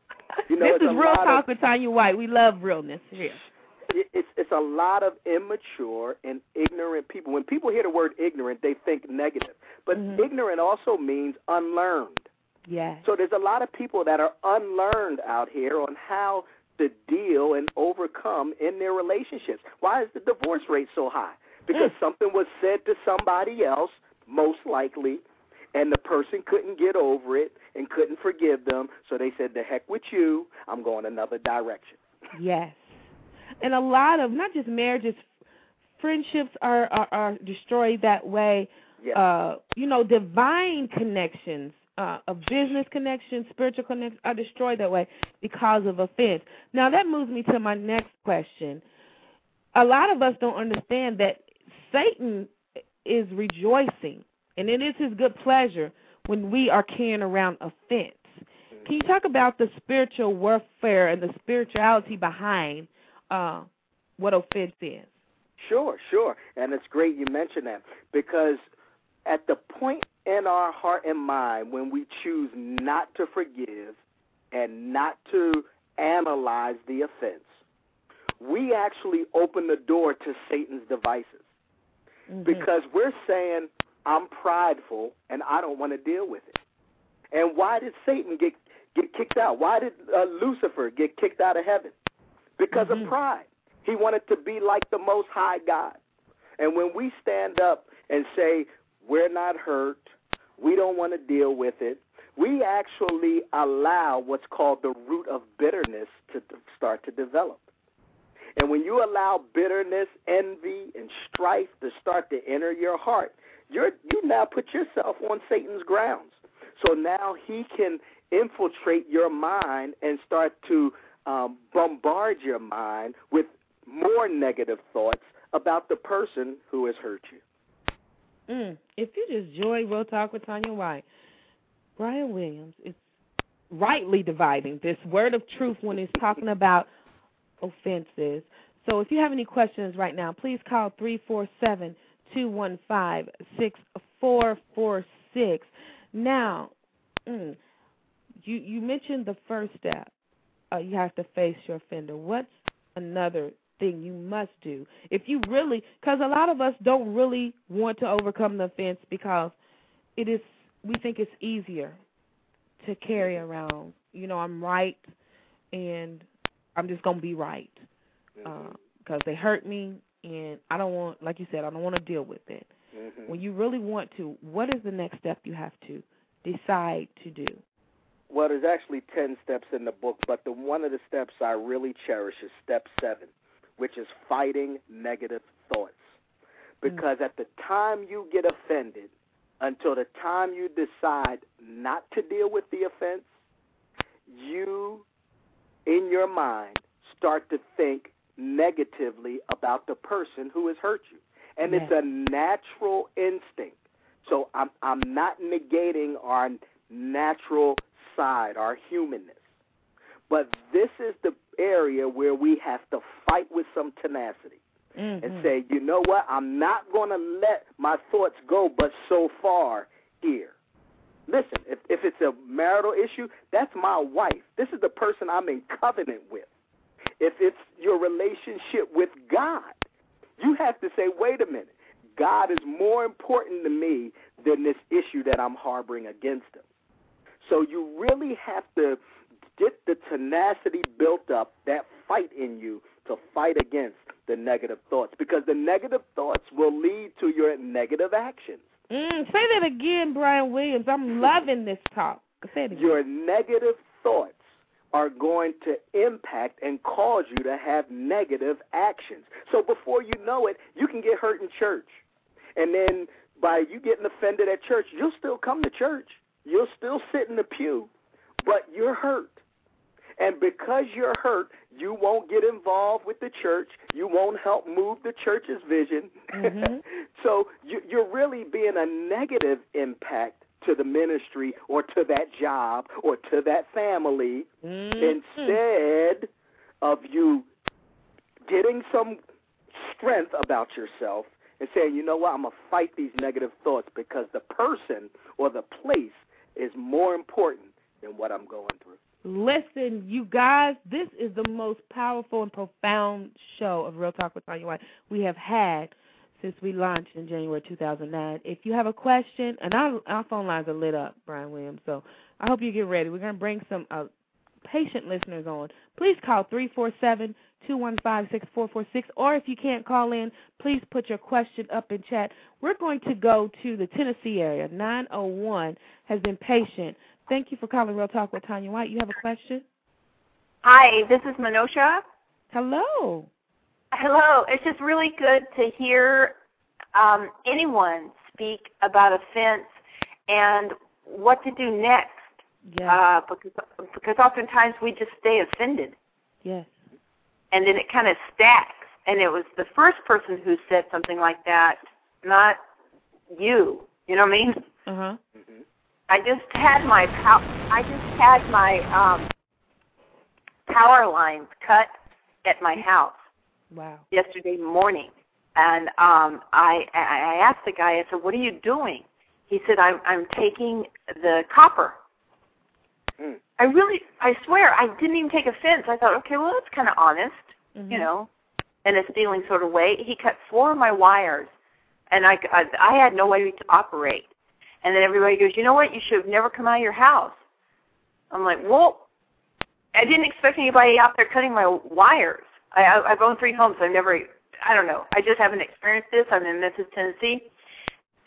You know, this is real talk of, with Tanya White. We love realness here. it's it's a lot of immature and ignorant people. When people hear the word ignorant, they think negative. But Mhm. ignorant also means unlearned. Yes. So there's a lot of people that are unlearned out here on how to deal and overcome in their relationships. Why is the divorce rate so high? Because Mm. something was said to somebody else, most likely, and the person couldn't get over it and couldn't forgive them, so they said, "The heck with you, I'm going another direction." Yes. And a lot of not just marriages, friendships are are, are destroyed that way. Yeah. Uh, you know, divine connections, uh, a business connection, spiritual connections are destroyed that way because of offense. Now that moves me to my next question. A lot of us don't understand that Satan is rejoicing, and it is his good pleasure when we are carrying around offense. Can you talk about the spiritual warfare and the spirituality behind uh, what offense is? Sure, sure. And it's great you mentioned that because at the point in our heart and mind when we choose not to forgive and not to analyze the offense, we actually open the door to Satan's devices Mhm. because we're saying, I'm prideful and I don't want to deal with it. And why did Satan get get kicked out? Why did uh, Lucifer get kicked out of heaven? Because Mhm. of pride. He wanted to be like the Most High God. And when we stand up and say, we're not hurt, we don't want to deal with it, we actually allow what's called the root of bitterness to start to develop. And when you allow bitterness, envy, and strife to start to enter your heart, you're you now put yourself on Satan's grounds. So now he can infiltrate your mind and start to um, bombard your mind with more negative thoughts about the person who has hurt you. Mm. If you just join Real Talk with Tanya White, Brian Williams is rightly dividing this word of truth when he's talking about offenses. So if you have any questions right now, please call three four seven two one five six four four six. Now, mm, you you mentioned the first step. Uh, you have to face your offender. What's another thing you must do if you really? Because a lot of us don't really want to overcome the offense because it is we think it's easier to carry around. You know, I'm right, and I'm just gonna be right because they hurt me, and I don't want, like you said, I don't want to deal with it. Mhm. When you really want to, what is the next step you have to decide to do? Well, there's actually 10 steps in the book, but the one of the steps I really cherish is step 7, which is fighting negative thoughts. Hmm. Because at the time you get offended until the time you decide not to deal with the offense, you in your mind start to think negatively about the person who has hurt you. And it's a natural instinct. So I'm I'm not negating our natural side, our humanness. But this is the area where we have to fight with some tenacity Mm-hmm. and say, you know what, I'm not going to let my thoughts go but so far here. Listen, if, if it's a marital issue, that's my wife. This is the person I'm in covenant with. If it's your relationship with God, you have to say, wait a minute, God is more important to me than this issue that I'm harboring against him. So you really have to get the tenacity built up, that fight in you to fight against the negative thoughts because the negative thoughts will lead to your negative actions. Mm, say that again, Brian Williams. I'm [LAUGHS] loving this talk. Say it again. Your negative thoughts are going to impact and cause you to have negative actions. So before you know it, you can get hurt in church. And then by you getting offended at church, you'll still come to church. You'll still sit in the pew, but you're hurt. And because you're hurt, you won't get involved with the church. You won't help move the church's vision. Mhm. [LAUGHS] so you, you're really being a negative impact to the ministry or to that job or to that family Mhm. instead of you getting some strength about yourself and saying, you know what, I'm going to fight these negative thoughts because the person or the place is more important than what I'm going through. Listen, you guys, this is the most powerful and profound show of Real Talk with Tanya White we have had since we launched in January 2009. If you have a question, and our, our phone lines are lit up, Brian Williams, so I hope you get ready. We're going to bring some uh, patient listeners on. Please call 347 215 6446, or if you can't call in, please put your question up in chat. We're going to go to the Tennessee area. 901 has been patient. Thank you for calling Real Talk with Tanya White. You have a question? Hi, this is Manosha. Hello. Hello. It's just really good to hear um, anyone speak about offense and what to do next. Yes. Uh, because because oftentimes we just stay offended, yes. and then it kind of stacks. And it was the first person who said something like that, not you. You know what I mean? Uh huh. I just had my pow- I just had my um, power lines cut at my house. Wow. yesterday morning, and um, I I asked the guy. I said, "What are you doing?" He said, "I'm I'm taking the copper." Hmm. I really, I swear, I didn't even take offense. I thought, okay, well, that's kind of honest, Mhm. you know, in a stealing sort of way. He cut four of my wires, and I, I I had no way to operate. And then everybody goes, you know what? You should have never come out of your house. I'm like, well, I didn't expect anybody out there cutting my wires. I, I I've owned three homes. I've never, I don't know. I just haven't experienced this. I'm in Memphis, Tennessee,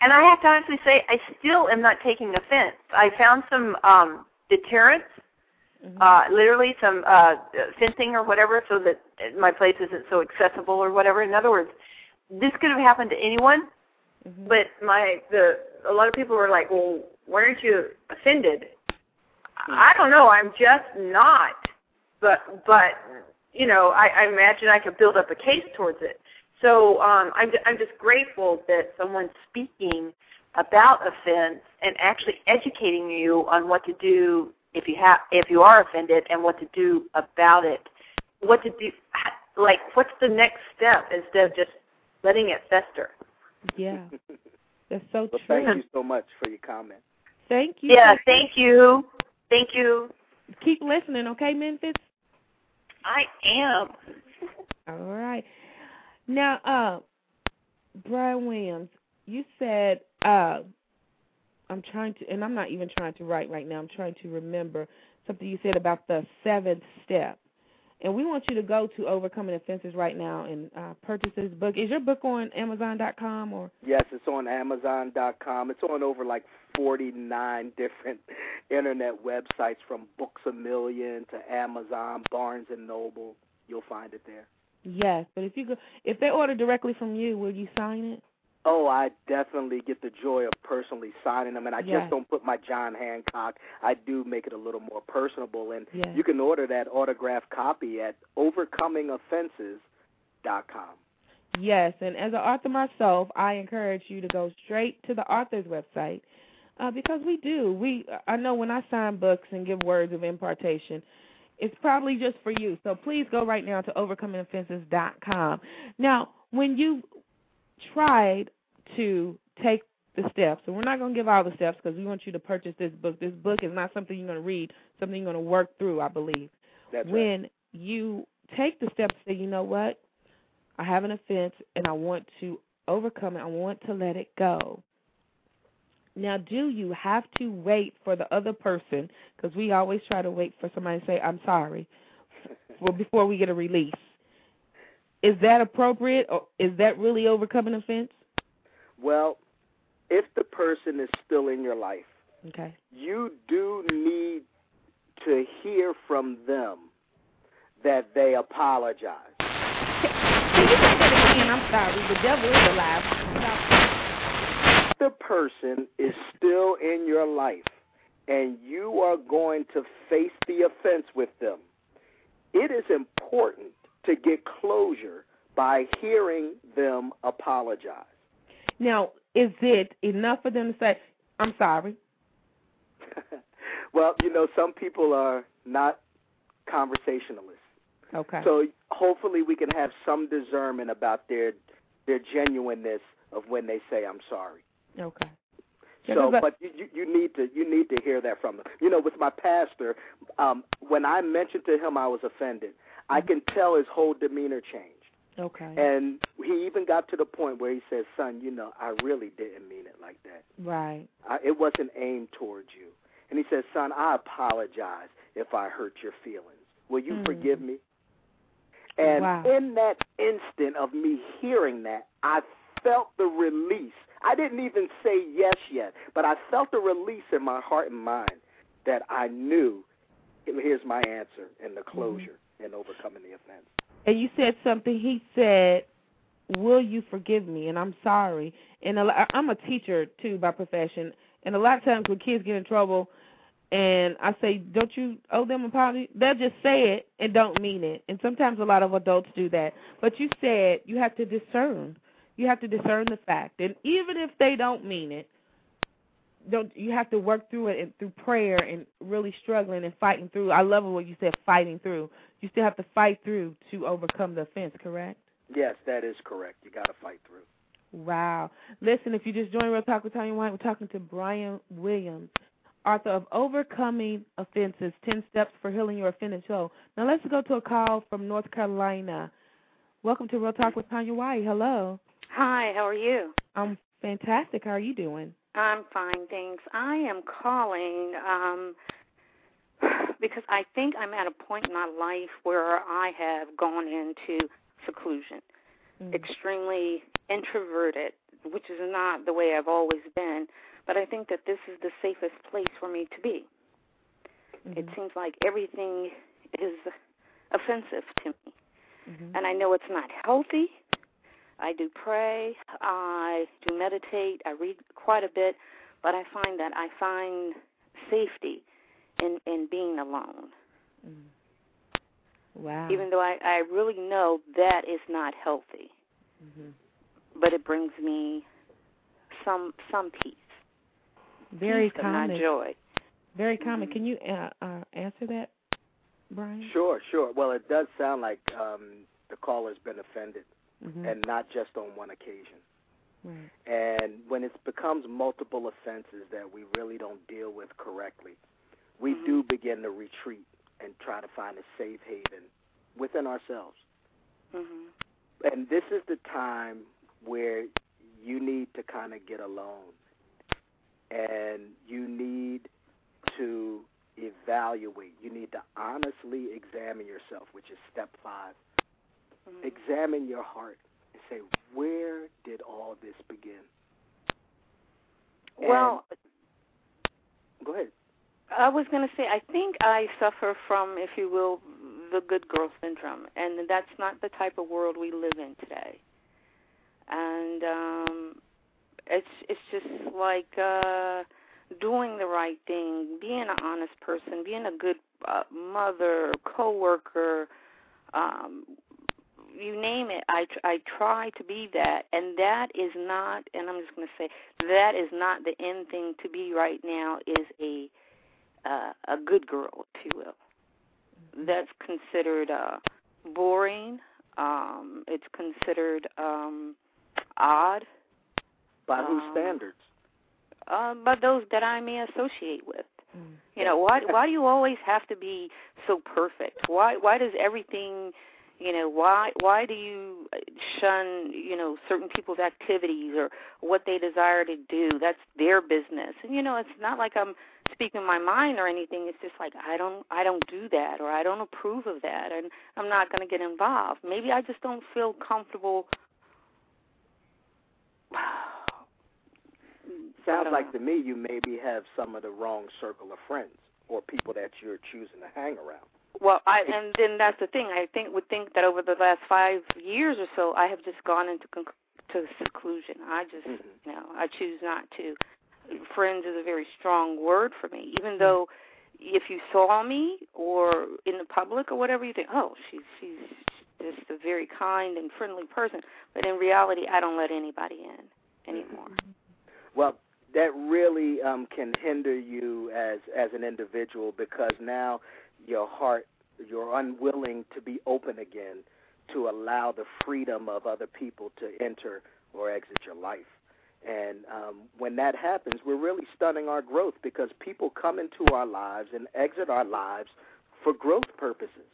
and I have to honestly say, I still am not taking offense. I found some um, deterrents, Mhm. uh, literally some uh, fencing or whatever, so that my place isn't so accessible or whatever. In other words, this could have happened to anyone, Mhm. but my the a lot of people were like, "Well, why aren't you offended?" I don't know. I'm just not. But but you know, I, I imagine I could build up a case towards it. So um, I'm I'm just grateful that someone's speaking about offense and actually educating you on what to do if you have if you are offended and what to do about it. What to do, like what's the next step instead of just letting it fester. Yeah. [LAUGHS] That's so Well, true. thank you so much for your comment. Thank you. Yeah, thank you. Thank you. Keep listening, okay, Memphis? I am. All right. Now, uh, Brian Williams, you said uh, I'm trying to, and I'm not even trying to write right now. I'm trying to remember something you said about the seventh step. And we want you to go to Overcoming Offenses right now and uh, purchase this book. Is your book on Amazon.com or? Yes, it's on Amazon.com. It's on over like 49 different [LAUGHS] internet websites from Books a Million to Amazon, Barnes and Noble. You'll find it there. Yes, but if you go, if they order directly from you, will you sign it? Oh, I definitely get the joy of personally signing them, and I Yes. just don't put my John Hancock. I do make it a little more personable, and Yes. you can order that autographed copy at overcomingoffenses.com. Yes, and as an author myself, I encourage you to go straight to the author's website uh, because we do. We I know when I sign books and give words of impartation, it's probably just for you. So please go right now to overcomingoffenses.com. Now, when you tried to take the steps, and we're not going to give all the steps because we want you to purchase this book. This book is not something you're going to read, something you're going to work through, I believe That's right. when you take the steps say, you know what, I have an offense and I want to overcome it, I want to let it go. Now, do you have to wait for the other person? Because we always try to wait for somebody to say, I'm sorry, well, before we get a release. Is that appropriate, or is that really overcoming offense? Well, if the person is still in your life, Okay. you do need to hear from them that they apologize. Can you say that again? I'm sorry. The devil is alive. If the person is still in your life and you are going to face the offense with them, it is important to get closure by hearing them apologize. Now, is it enough for them to say, I'm sorry? [LAUGHS] well, you know, some people are not conversationalists. Okay. So hopefully we can have some discernment about their their genuineness of when they say I'm sorry. Okay. So, but you, you you need to you need to hear that from them. You know, with my pastor, um, when I mentioned to him I was offended, I Mm-hmm. can tell his whole demeanor changed, okay. and he even got to the point where he says, "Son, you know, I really didn't mean it like that. right. I, it wasn't aimed towards you." And he says, "Son, I apologize if I hurt your feelings. Will you Mhm. forgive me?" And Wow. in that instant of me hearing that, I felt the release. I didn't even say yes yet, but I felt the release in my heart and mind that I knew here's my answer and the closure and overcoming the offense. And you said something. He said, "Will you forgive me?" And I'm sorry. And a, I'm a teacher too by profession. And a lot of times when kids get in trouble, and I say, "Don't you owe them an apology?" They'll just say it and don't mean it. And sometimes a lot of adults do that. But you said you have to discern. You have to discern the fact, and even if they don't mean it, don't you have to work through it and through prayer and really struggling and fighting through. I love what you said, fighting through. You still have to fight through to overcome the offense, correct? Yes, that is correct. You got to fight through. Wow. Listen, if you just joined Real Talk with Tanya White, we're talking to Brian Williams, author of Overcoming Offenses 10 Steps for Healing Your Offended Soul. Now let's go to a call from North Carolina. Welcome to Real Talk with Tanya White. Hello. Hi, how are you? I'm fantastic. How are you doing? I'm fine, thanks. I am calling um [SIGHS] because I think I'm at a point in my life where I have gone into seclusion. Mm. Extremely introverted. which is not the way I've always been. But I think that this is the safest place for me to be. Mm-hmm. It seems like everything is offensive to me, Mhm. and I know it's not healthy. I do pray, I do meditate, I read quite a bit, but I find that I find safety in in being alone. Mm. Wow. Even though I I really know that is not healthy, Mhm. but it brings me some some peace, very peace, but not common. joy. Very common. Mhm. Can you uh, uh, answer that, Brian? Sure, sure. Well, it does sound like um, the caller's been offended, Mhm. and not just on one occasion. right. And when it becomes multiple offenses that we really don't deal with correctly, we Mhm. do begin to retreat and try to find a safe haven within ourselves. Mhm. And this is the time where you need to kind of get alone and you need to evaluate. You need to honestly examine yourself, which is step 5 Mhm. Examine your heart and say, where did all this begin? And- Well, go ahead. I was going to say, I think I suffer from, if you will, the good girl syndrome, and that's not the type of world we live in today. And um, it's it's just like uh, doing the right thing, being an honest person, being a good uh, mother, coworker, um, you name it. I tr- I try to be that, and that is not. And I'm just going to say that is not the end thing to be right now. Is a uh, a good girl, if you will. That's considered uh, boring. Um, it's considered um, odd By whose Um, standards? uh, by those that I may associate with. Mm. You know, why why do you always have to be so perfect? Why why does everything, you know, why why do you shun, you know, certain people's activities or what they desire to do? That's their business. And you know, it's not like I'm speaking my mind or anything. It's just like I don't I don't do that or I don't approve of that and I'm not going to get involved. Maybe I just don't feel comfortable [SIGHS] Sounds like know. to me you maybe have some of the wrong circle of friends or people that you're choosing to hang around. Well, I and then that's the thing. I think would think that over the last five years or so, I have just gone into con- to seclusion. I just, Mhm. you know, I choose not to. Friends is a very strong word for me. Even though, if you saw me or in the public or whatever, you think, oh, she's she's just a very kind and friendly person. But in reality, I don't let anybody in anymore. Well, that really um, can hinder you as as an individual because now your heart you're unwilling to be open again to allow the freedom of other people to enter or exit your life. And um, when that happens, we're really stunning our growth because people come into our lives and exit our lives for growth purposes.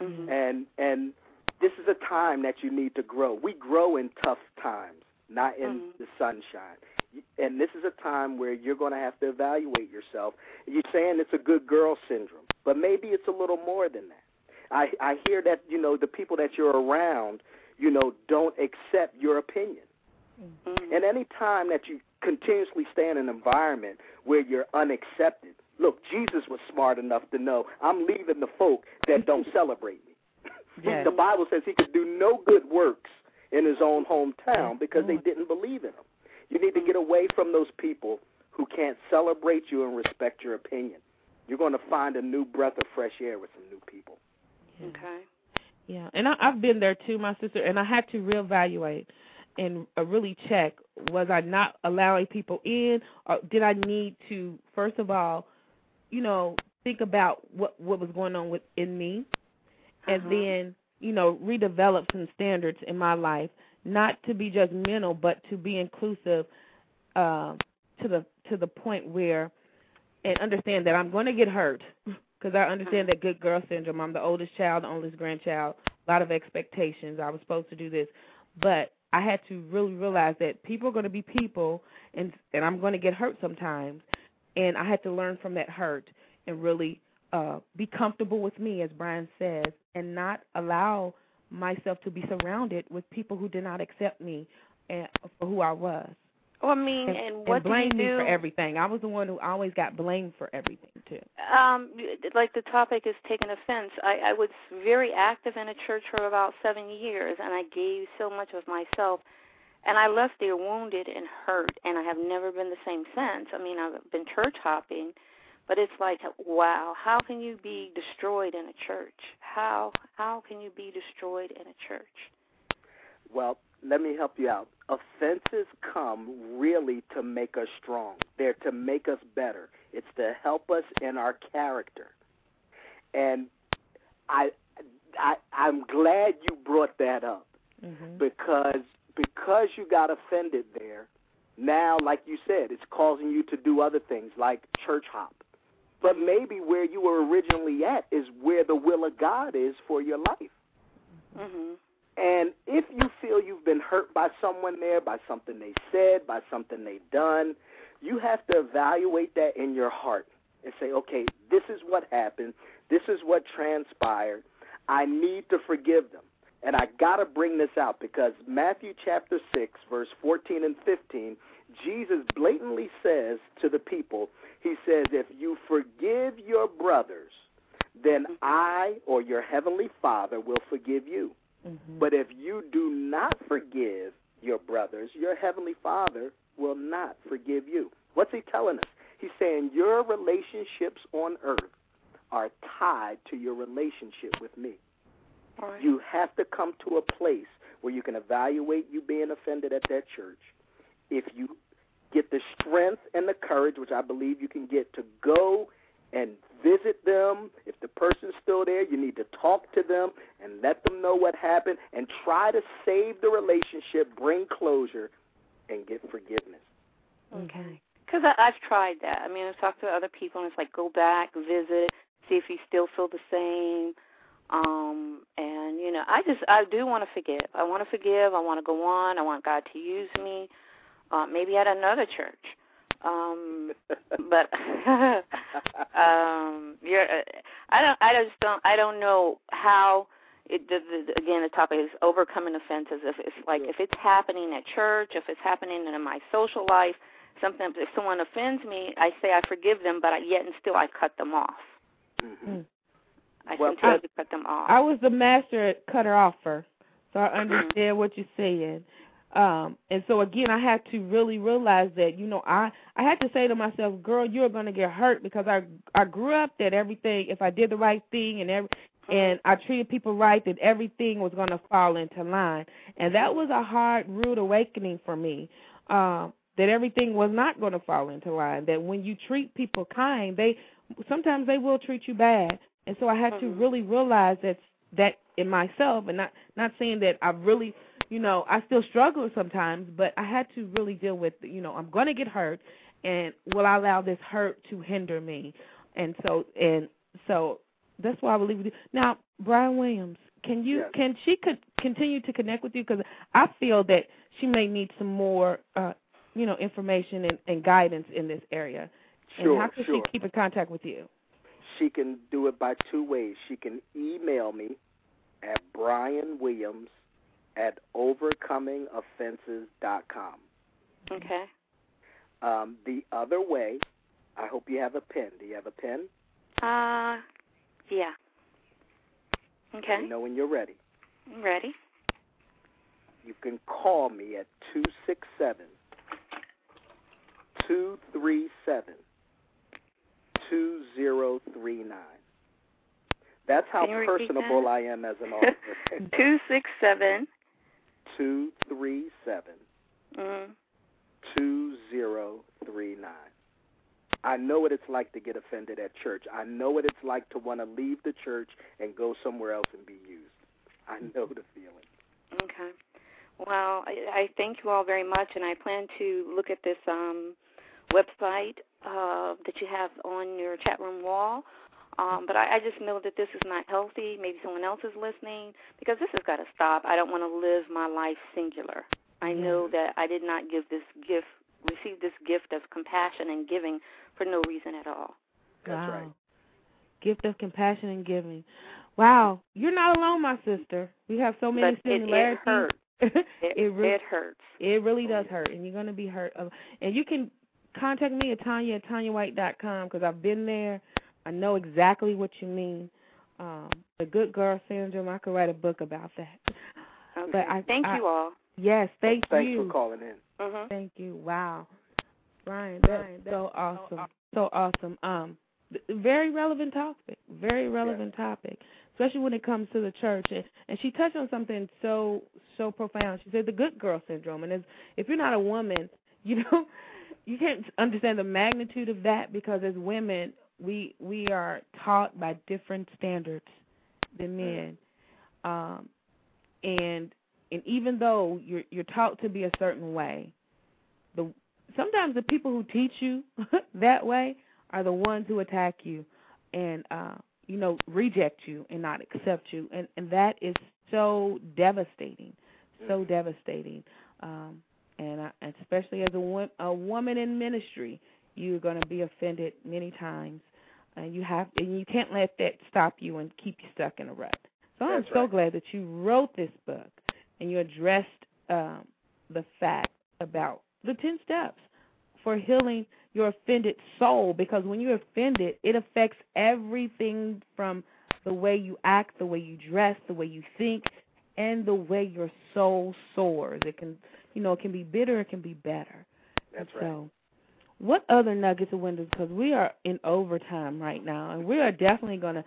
Mhm. And and this is a time that you need to grow. We grow in tough times, not in Mhm. the sunshine. And this is a time where you're going to have to evaluate yourself. You're saying it's a good girl syndrome, but maybe it's a little more than that. I I hear that you know the people that you're around, you know, don't accept your opinion. Mhm. And any time that you continuously stay in an environment where you're unaccepted, look, Jesus was smart enough to know I'm leaving the folk that don't [LAUGHS] celebrate me. [LAUGHS] Yes. The Bible says he could do no good works in his own hometown because they didn't believe in him. You need to get away from those people who can't celebrate you and respect your opinion. You're going to find a new breath of fresh air with some new people. Okay. Yeah, and I, I've been there too, my sister, and I had to reevaluate and uh, really check: was I not allowing people in, or did I need to, first of all, you know, think about what what was going on within me, and Uh-huh. then you know redevelop some standards in my life, not to be just judgmental, but to be inclusive, um, to the to the point where, and understand that I'm going to get hurt because I understand that good girl syndrome. I'm the oldest child, the oldest grandchild, a lot of expectations. I was supposed to do this, but I had to really realize that people are going to be people, and and I'm going to get hurt sometimes, and I had to learn from that hurt and really uh, be comfortable with me, as Brian says, and not allow myself to be surrounded with people who did not accept me and for who I was. Well, I mean, And, and, and what do you blamed me for everything. I was the one who always got blamed for everything too. um like the topic is taking offense. I i was very active in a church for about seven years and i gave so much of myself and i left there wounded and hurt and i have never been the same since. I mean i've been church hopping but it's like wow how can you be destroyed in a church? How how can you be destroyed in a church? Well, let me help you out. Offenses come really to make us strong. They're to make us better. It's to help us in our character. And I, I I'm glad you brought that up Mm-hmm. because because you got offended there. Now, like you said, it's causing you to do other things like church hop. But maybe where you were originally at is where the will of God is for your life. mhm And if you feel you've been hurt by someone there, by something they said, by something they done, you have to evaluate that in your heart and say, okay, this is what happened. This is what transpired. I need to forgive them. And I got to bring this out because Matthew chapter 6, verse 14 and 15, Jesus blatantly says to the people, He says, If you forgive your brothers, then I or your heavenly Father will forgive you. Mm-hmm. But if you do not forgive your brothers, your heavenly Father will not forgive you. What's he telling us? He's saying your relationships on earth are tied to your relationship with me. right You have to come to a place where you can evaluate you being offended at that church. If you get the strength and the courage, which I believe you can get, to go and visit them. If the person's still there, you need to talk to them and let them know what happened and try to save the relationship, bring closure, and get forgiveness. Okay. Because I've tried that. I mean, I've talked to other people, and it's like go back, visit, see if you still feel the same. Um, and you know, I just I do want to forgive. I want to forgive. I want to go on. I want God to use me. Uh, maybe at another church. Um, but [LAUGHS] um, you're. uh, I don't. I just don't. I don't know how. It, the, the, again, the topic is overcoming offenses. If it's like if it's happening at church, if it's happening in my social life, something. If someone offends me, I say I forgive them, but I, yet and still I cut them off. Mhm. I Well, continue I- cut them off. I was the master at cutter offer, so I understand what you're saying. Um, and so again, I had to really realize that you know I I had to say to myself, girl, you're going to get hurt because I I grew up that everything if I did the right thing and every and I treated people right, that everything was going to fall into line, and that was a hard, rude awakening for me. Um, that everything was not going to fall into line. That when you treat people kind, they sometimes they will treat you bad, and so I had to Mhm. really realize that that in myself, and not not saying that I really, you know, I still struggle sometimes, but I had to really deal with, you know, I'm going to get hurt, and will I allow this hurt to hinder me? And so and so that's why I believe with you. Now, Brian Williams, can you Yes. can she could continue to connect with you because I feel that she may need some more, uh, you know, information and, and guidance in this area. Sure, and how can sure. she keep in contact with you? She can do it by two ways. She can email me at Brian Williams at overcomingoffenses.com. okay. Um, the other way, I hope you have a pen. Do you have a pen? Uh, yeah. Okay. Let me know when you're ready. I'm ready. You can call me at two six seven two three seven two zero three nine. That's how personable that? I am as an [LAUGHS] author. Two six seven. Two three seven Mm, two zero three nine. I know what it's like to get offended at church. I know what it's like to want to leave the church and go somewhere else and be used. I know the feeling. okay. Well, I, I thank you all very much, and I plan to look at this um, website uh, that you have on your chat room wall. Um, but I, I just know that this is not healthy. Maybe someone else is listening because this has got to stop. I don't want to live my life singular. I know that I did not give this gift, receive this gift of compassion and giving for no reason at all. That's wow. right. Gift of compassion and giving. Wow, you're not alone, my sister. We have so many but it, it similarities. [LAUGHS] It, it really it hurts. it really does hurt, and you're going to be hurt. And you can contact me at Tanya at TanyaWhite.com because I've been there. I know exactly what you mean. Um, the good girl syndrome. I could write a book about that. [LAUGHS] Okay. But I- Thank I- you all. Yes, thank you. Thanks you. for calling in. Mhm. Thank you. Wow, Brian, that's so awesome. So awesome. Um, very relevant topic. Very relevant topic, especially when it comes to the church. And, and she touched on something so so profound. She said the good girl syndrome. And as, if you're not a woman, [LAUGHS] you know, you can't understand the magnitude of that because as women, we we are taught by different standards than men. Um, and and even though you're you're taught to be a certain way, the sometimes the people who teach you [LAUGHS] that way are the ones who attack you and uh you know reject you and not accept you. And and that is so devastating so devastating. Um and I, especially as a wo- a woman in ministry you're going to be offended many times and you have and you can't let that stop you and keep you stuck in a rut so I'm so right. glad that you wrote this book and you addressed um the fact about the 10 steps for healing your offended soul because when you're offended, it affects everything from the way you act, the way you dress, the way you think, and the way your soul soars. It can, you know, it can be bitter, it can be better. That's And right. What other nuggets of wisdom? Because we are in overtime right now, and we are definitely going to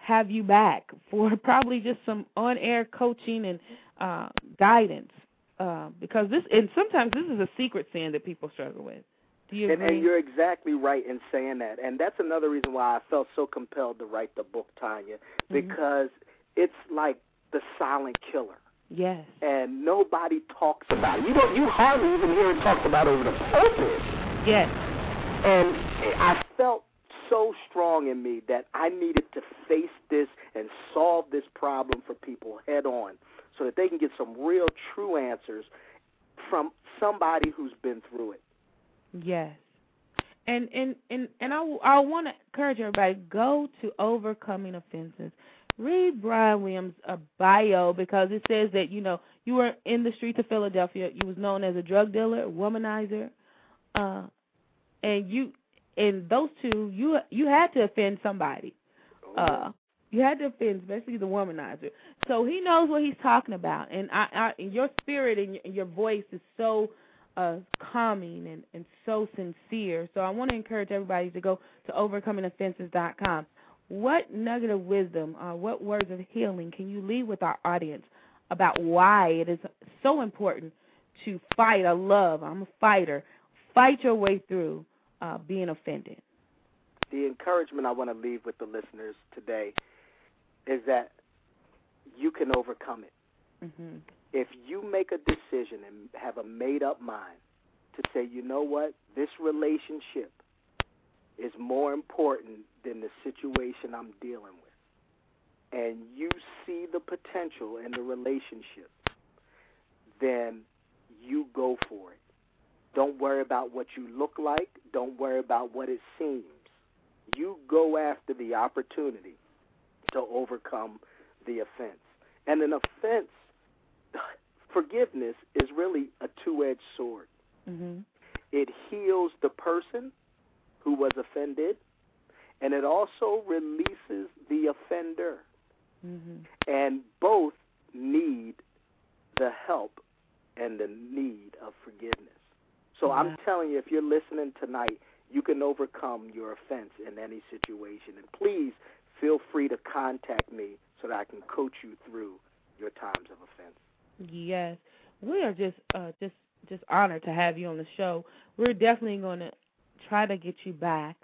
have you back for [LAUGHS] probably just some on-air coaching and uh, guidance. Uh, because this, and sometimes this is a secret sin that people struggle with. Do you And, agree? and you're exactly right in saying that. And that's another reason why I felt so compelled to write the book, Tanya, Mm-hmm. because it's like the silent killer. yes. And nobody talks about it. You don't you hardly even hear it talked about over the pulpit. Yes. And I felt so strong in me that I needed to face this and solve this problem for people head on so that they can get some real true answers from somebody who's been through it. Yes. And and and and I I want to encourage everybody go to overcoming offenses. Read Brian Williams' uh, bio because it says that you know you were in the streets of Philadelphia. You was known as a drug dealer, womanizer, uh, and you and those two you you had to offend somebody. Uh, you had to offend, especially the womanizer. So he knows what he's talking about, and I, I and your spirit and your, your voice is so uh, calming and, and so sincere. So I want to encourage everybody to go to overcomingoffenses.com. What nugget of wisdom, uh, what words of healing can you leave with our audience about why it is so important to fight a love? I'm a fighter. Fight your way through uh, being offended. the encouragement I want to leave with the listeners today is that you can overcome it. hmm If you make a decision and have a made up mind to say, you know what, this relationship is more important than the situation I'm dealing with, and you see the potential in the relationship, then you go for it. Don't worry about what you look like. Don't worry about what it seems. You go after the opportunity to overcome the offense. And an offense, [SIGHS] forgiveness is really a two edged sword. hmm It heals the person who was offended, and it also releases the offender. hmm And both need the help and the need of forgiveness. So I'm telling you, if you're listening tonight, you can overcome your offense in any situation. And please feel free to contact me so that I can coach you through your times of offense. Yes, we are just uh, just just honored to have you on the show. We're definitely going to try to get you back.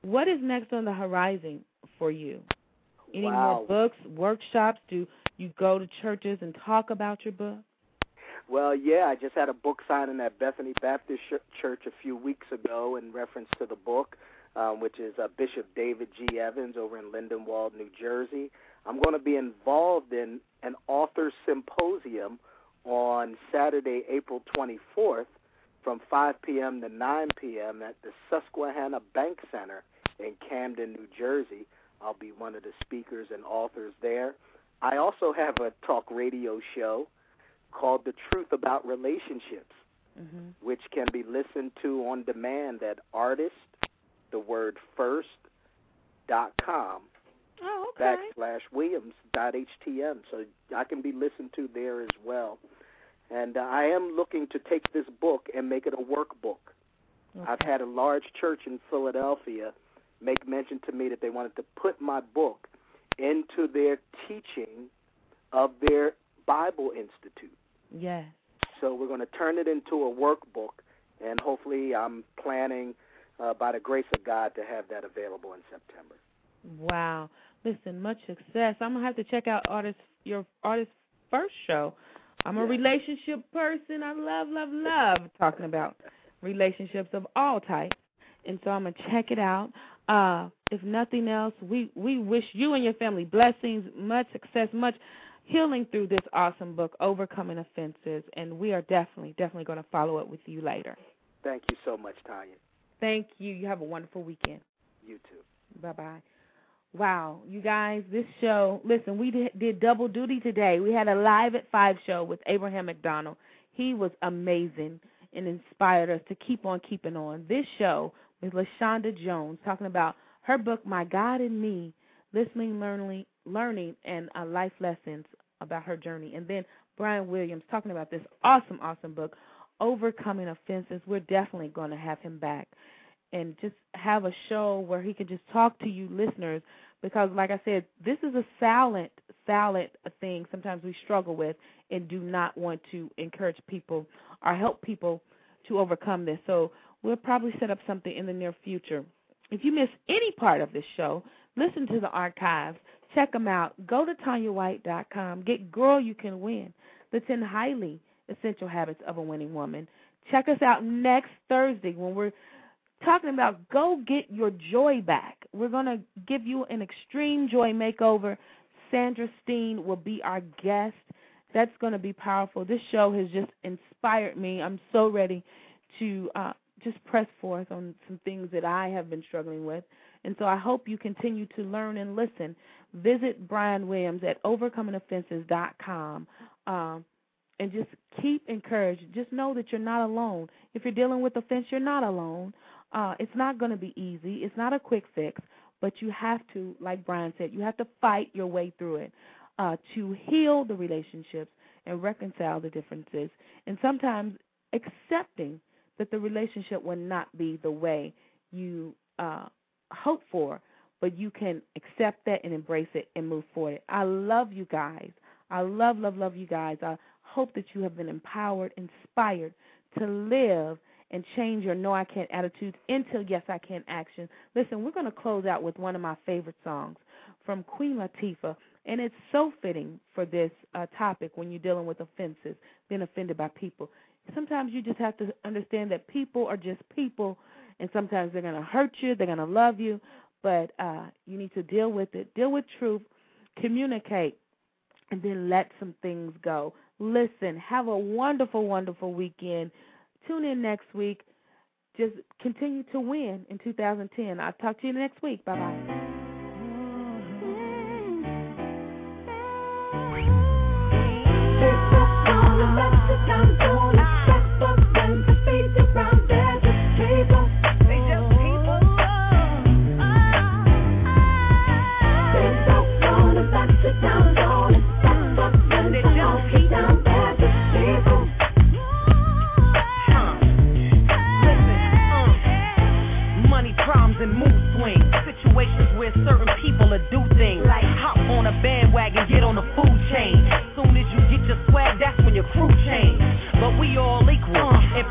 What is next on the horizon for you? Any wow. more books, workshops? Do you go to churches and talk about your book? Well, yeah, I just had a book signing at Bethany Baptist Ch- Church a few weeks ago in reference to the book, um, which is uh, Bishop David G. Evans over in Lindenwold, New Jersey. I'm going to be involved in an author symposium on Saturday, April 24th from 5 p.m. to 9 p.m. at the Susquehanna Bank Center in Camden, New Jersey. I'll be one of the speakers and authors there. I also have a talk radio show called The Truth About Relationships, Mhm. which can be listened to on demand at artist, the word first, dot com Oh, okay. backslash Williams dot htm. So I can be listened to there as well. And uh, I am looking to take this book and make it a workbook. I've had a large church in Philadelphia make mention to me that they wanted to put my book into their teaching of their Bible Institute. Yes. So we're going to turn it into a workbook, and hopefully, I'm planning, uh, by the grace of God, to have that available in September. Wow. Listen, much success. I'm gonna have to check out artist your artist first show. I'm a Yeah. relationship person. I love, love, love talking about [LAUGHS] relationships of all types. And so I'm gonna check it out. Uh if nothing else, we, we wish you and your family blessings, much success, much healing through this awesome book, Overcoming Offenses, and we are definitely, definitely gonna follow up with you later. Thank you so much, Tanya. Thank you. You have a wonderful weekend. You too. Bye bye. Wow, you guys, this show, listen, we did, did double duty today. We had a live at 5 show with Abraham McDonald. He was amazing and inspired us to keep on keeping on. This show with LaShawnda Jones talking about her book, My God and Me, listening, learning, learning and uh, life lessons about her journey. And then Brian Williams talking about this awesome, awesome book, Overcoming Offenses. We're definitely going to have him back and just have a show where he can just talk to you listeners because like I said, this is a silent silent thing sometimes we struggle with and do not want to encourage people or help people to overcome this. So we'll probably set up something in the near future. If you miss any part of this show, listen to the archives. Check them out. Go to TanyaWhite.com. Get Girl You Can Win, the 10 highly essential habits of a winning woman. Check us out next Thursday when we're talking about go get your joy back. We're going to give you an extreme joy makeover. Sandra Steen will be our guest. That's going to be powerful. This show has just inspired me. I'm so ready to uh, just press forth on some things that I have been struggling with. And so I hope you continue to learn and listen. Visit Brian Williams at overcomingoffenses.com. Um, and just keep encouraged. Just know that you're not alone. If you're dealing with offense, you're not alone. Uh, it's not going to be easy. It's not a quick fix, but you have to, like Brian said, you have to fight your way through it uh, to heal the relationships and reconcile the differences. And sometimes accepting that the relationship will not be the way you uh, hope for, but you can accept that and embrace it and move forward. I love you guys. I love, love, love you guys. I hope that you have been empowered, inspired to live and change your no I can't attitudes into yes I can action. Listen, we're going to close out with one of my favorite songs from Queen Latifah, and it's so fitting for this uh, topic when you're dealing with offenses, being offended by people. Sometimes you just have to understand that people are just people, and sometimes they're going to hurt you, they're going to love you, but uh, you need to deal with it, deal with truth, communicate, and then let some things go. Listen, have a wonderful, wonderful weekend. Tune in next week. Just continue to win in 2010. I'll talk to you next week. Bye bye.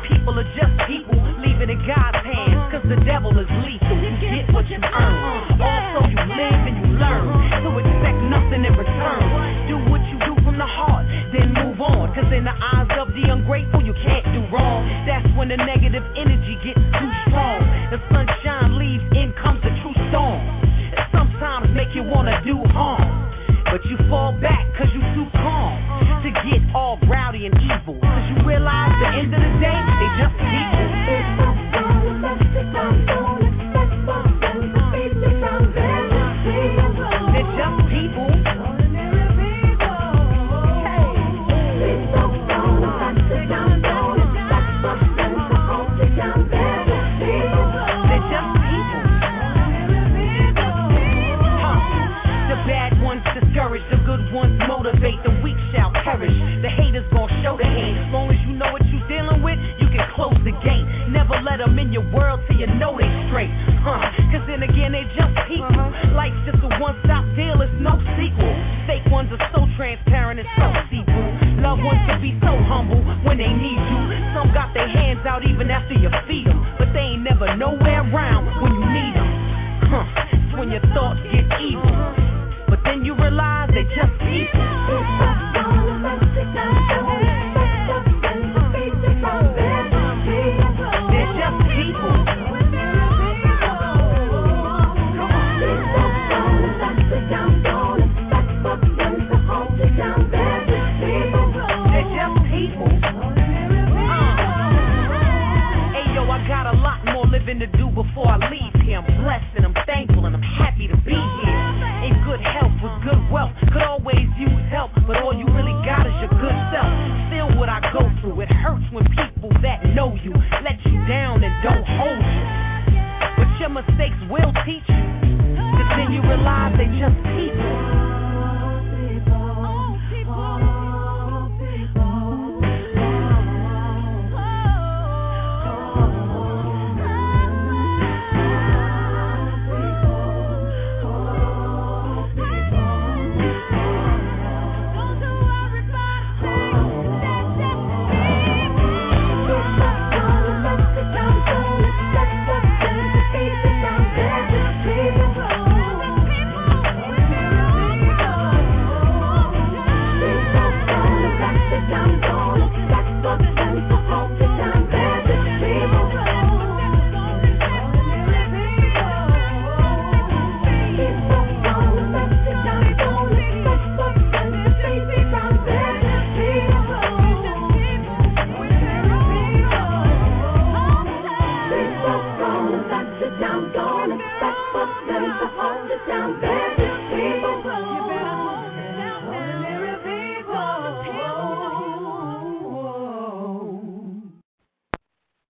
People are just people. Leave it in God's hands, cause the devil is lethal. You get what you earn. Also, you live and you learn. So expect nothing in return. Do what you do from the heart, then move on. Cause in the eyes of the ungrateful, you can't do wrong. That's when the negative energy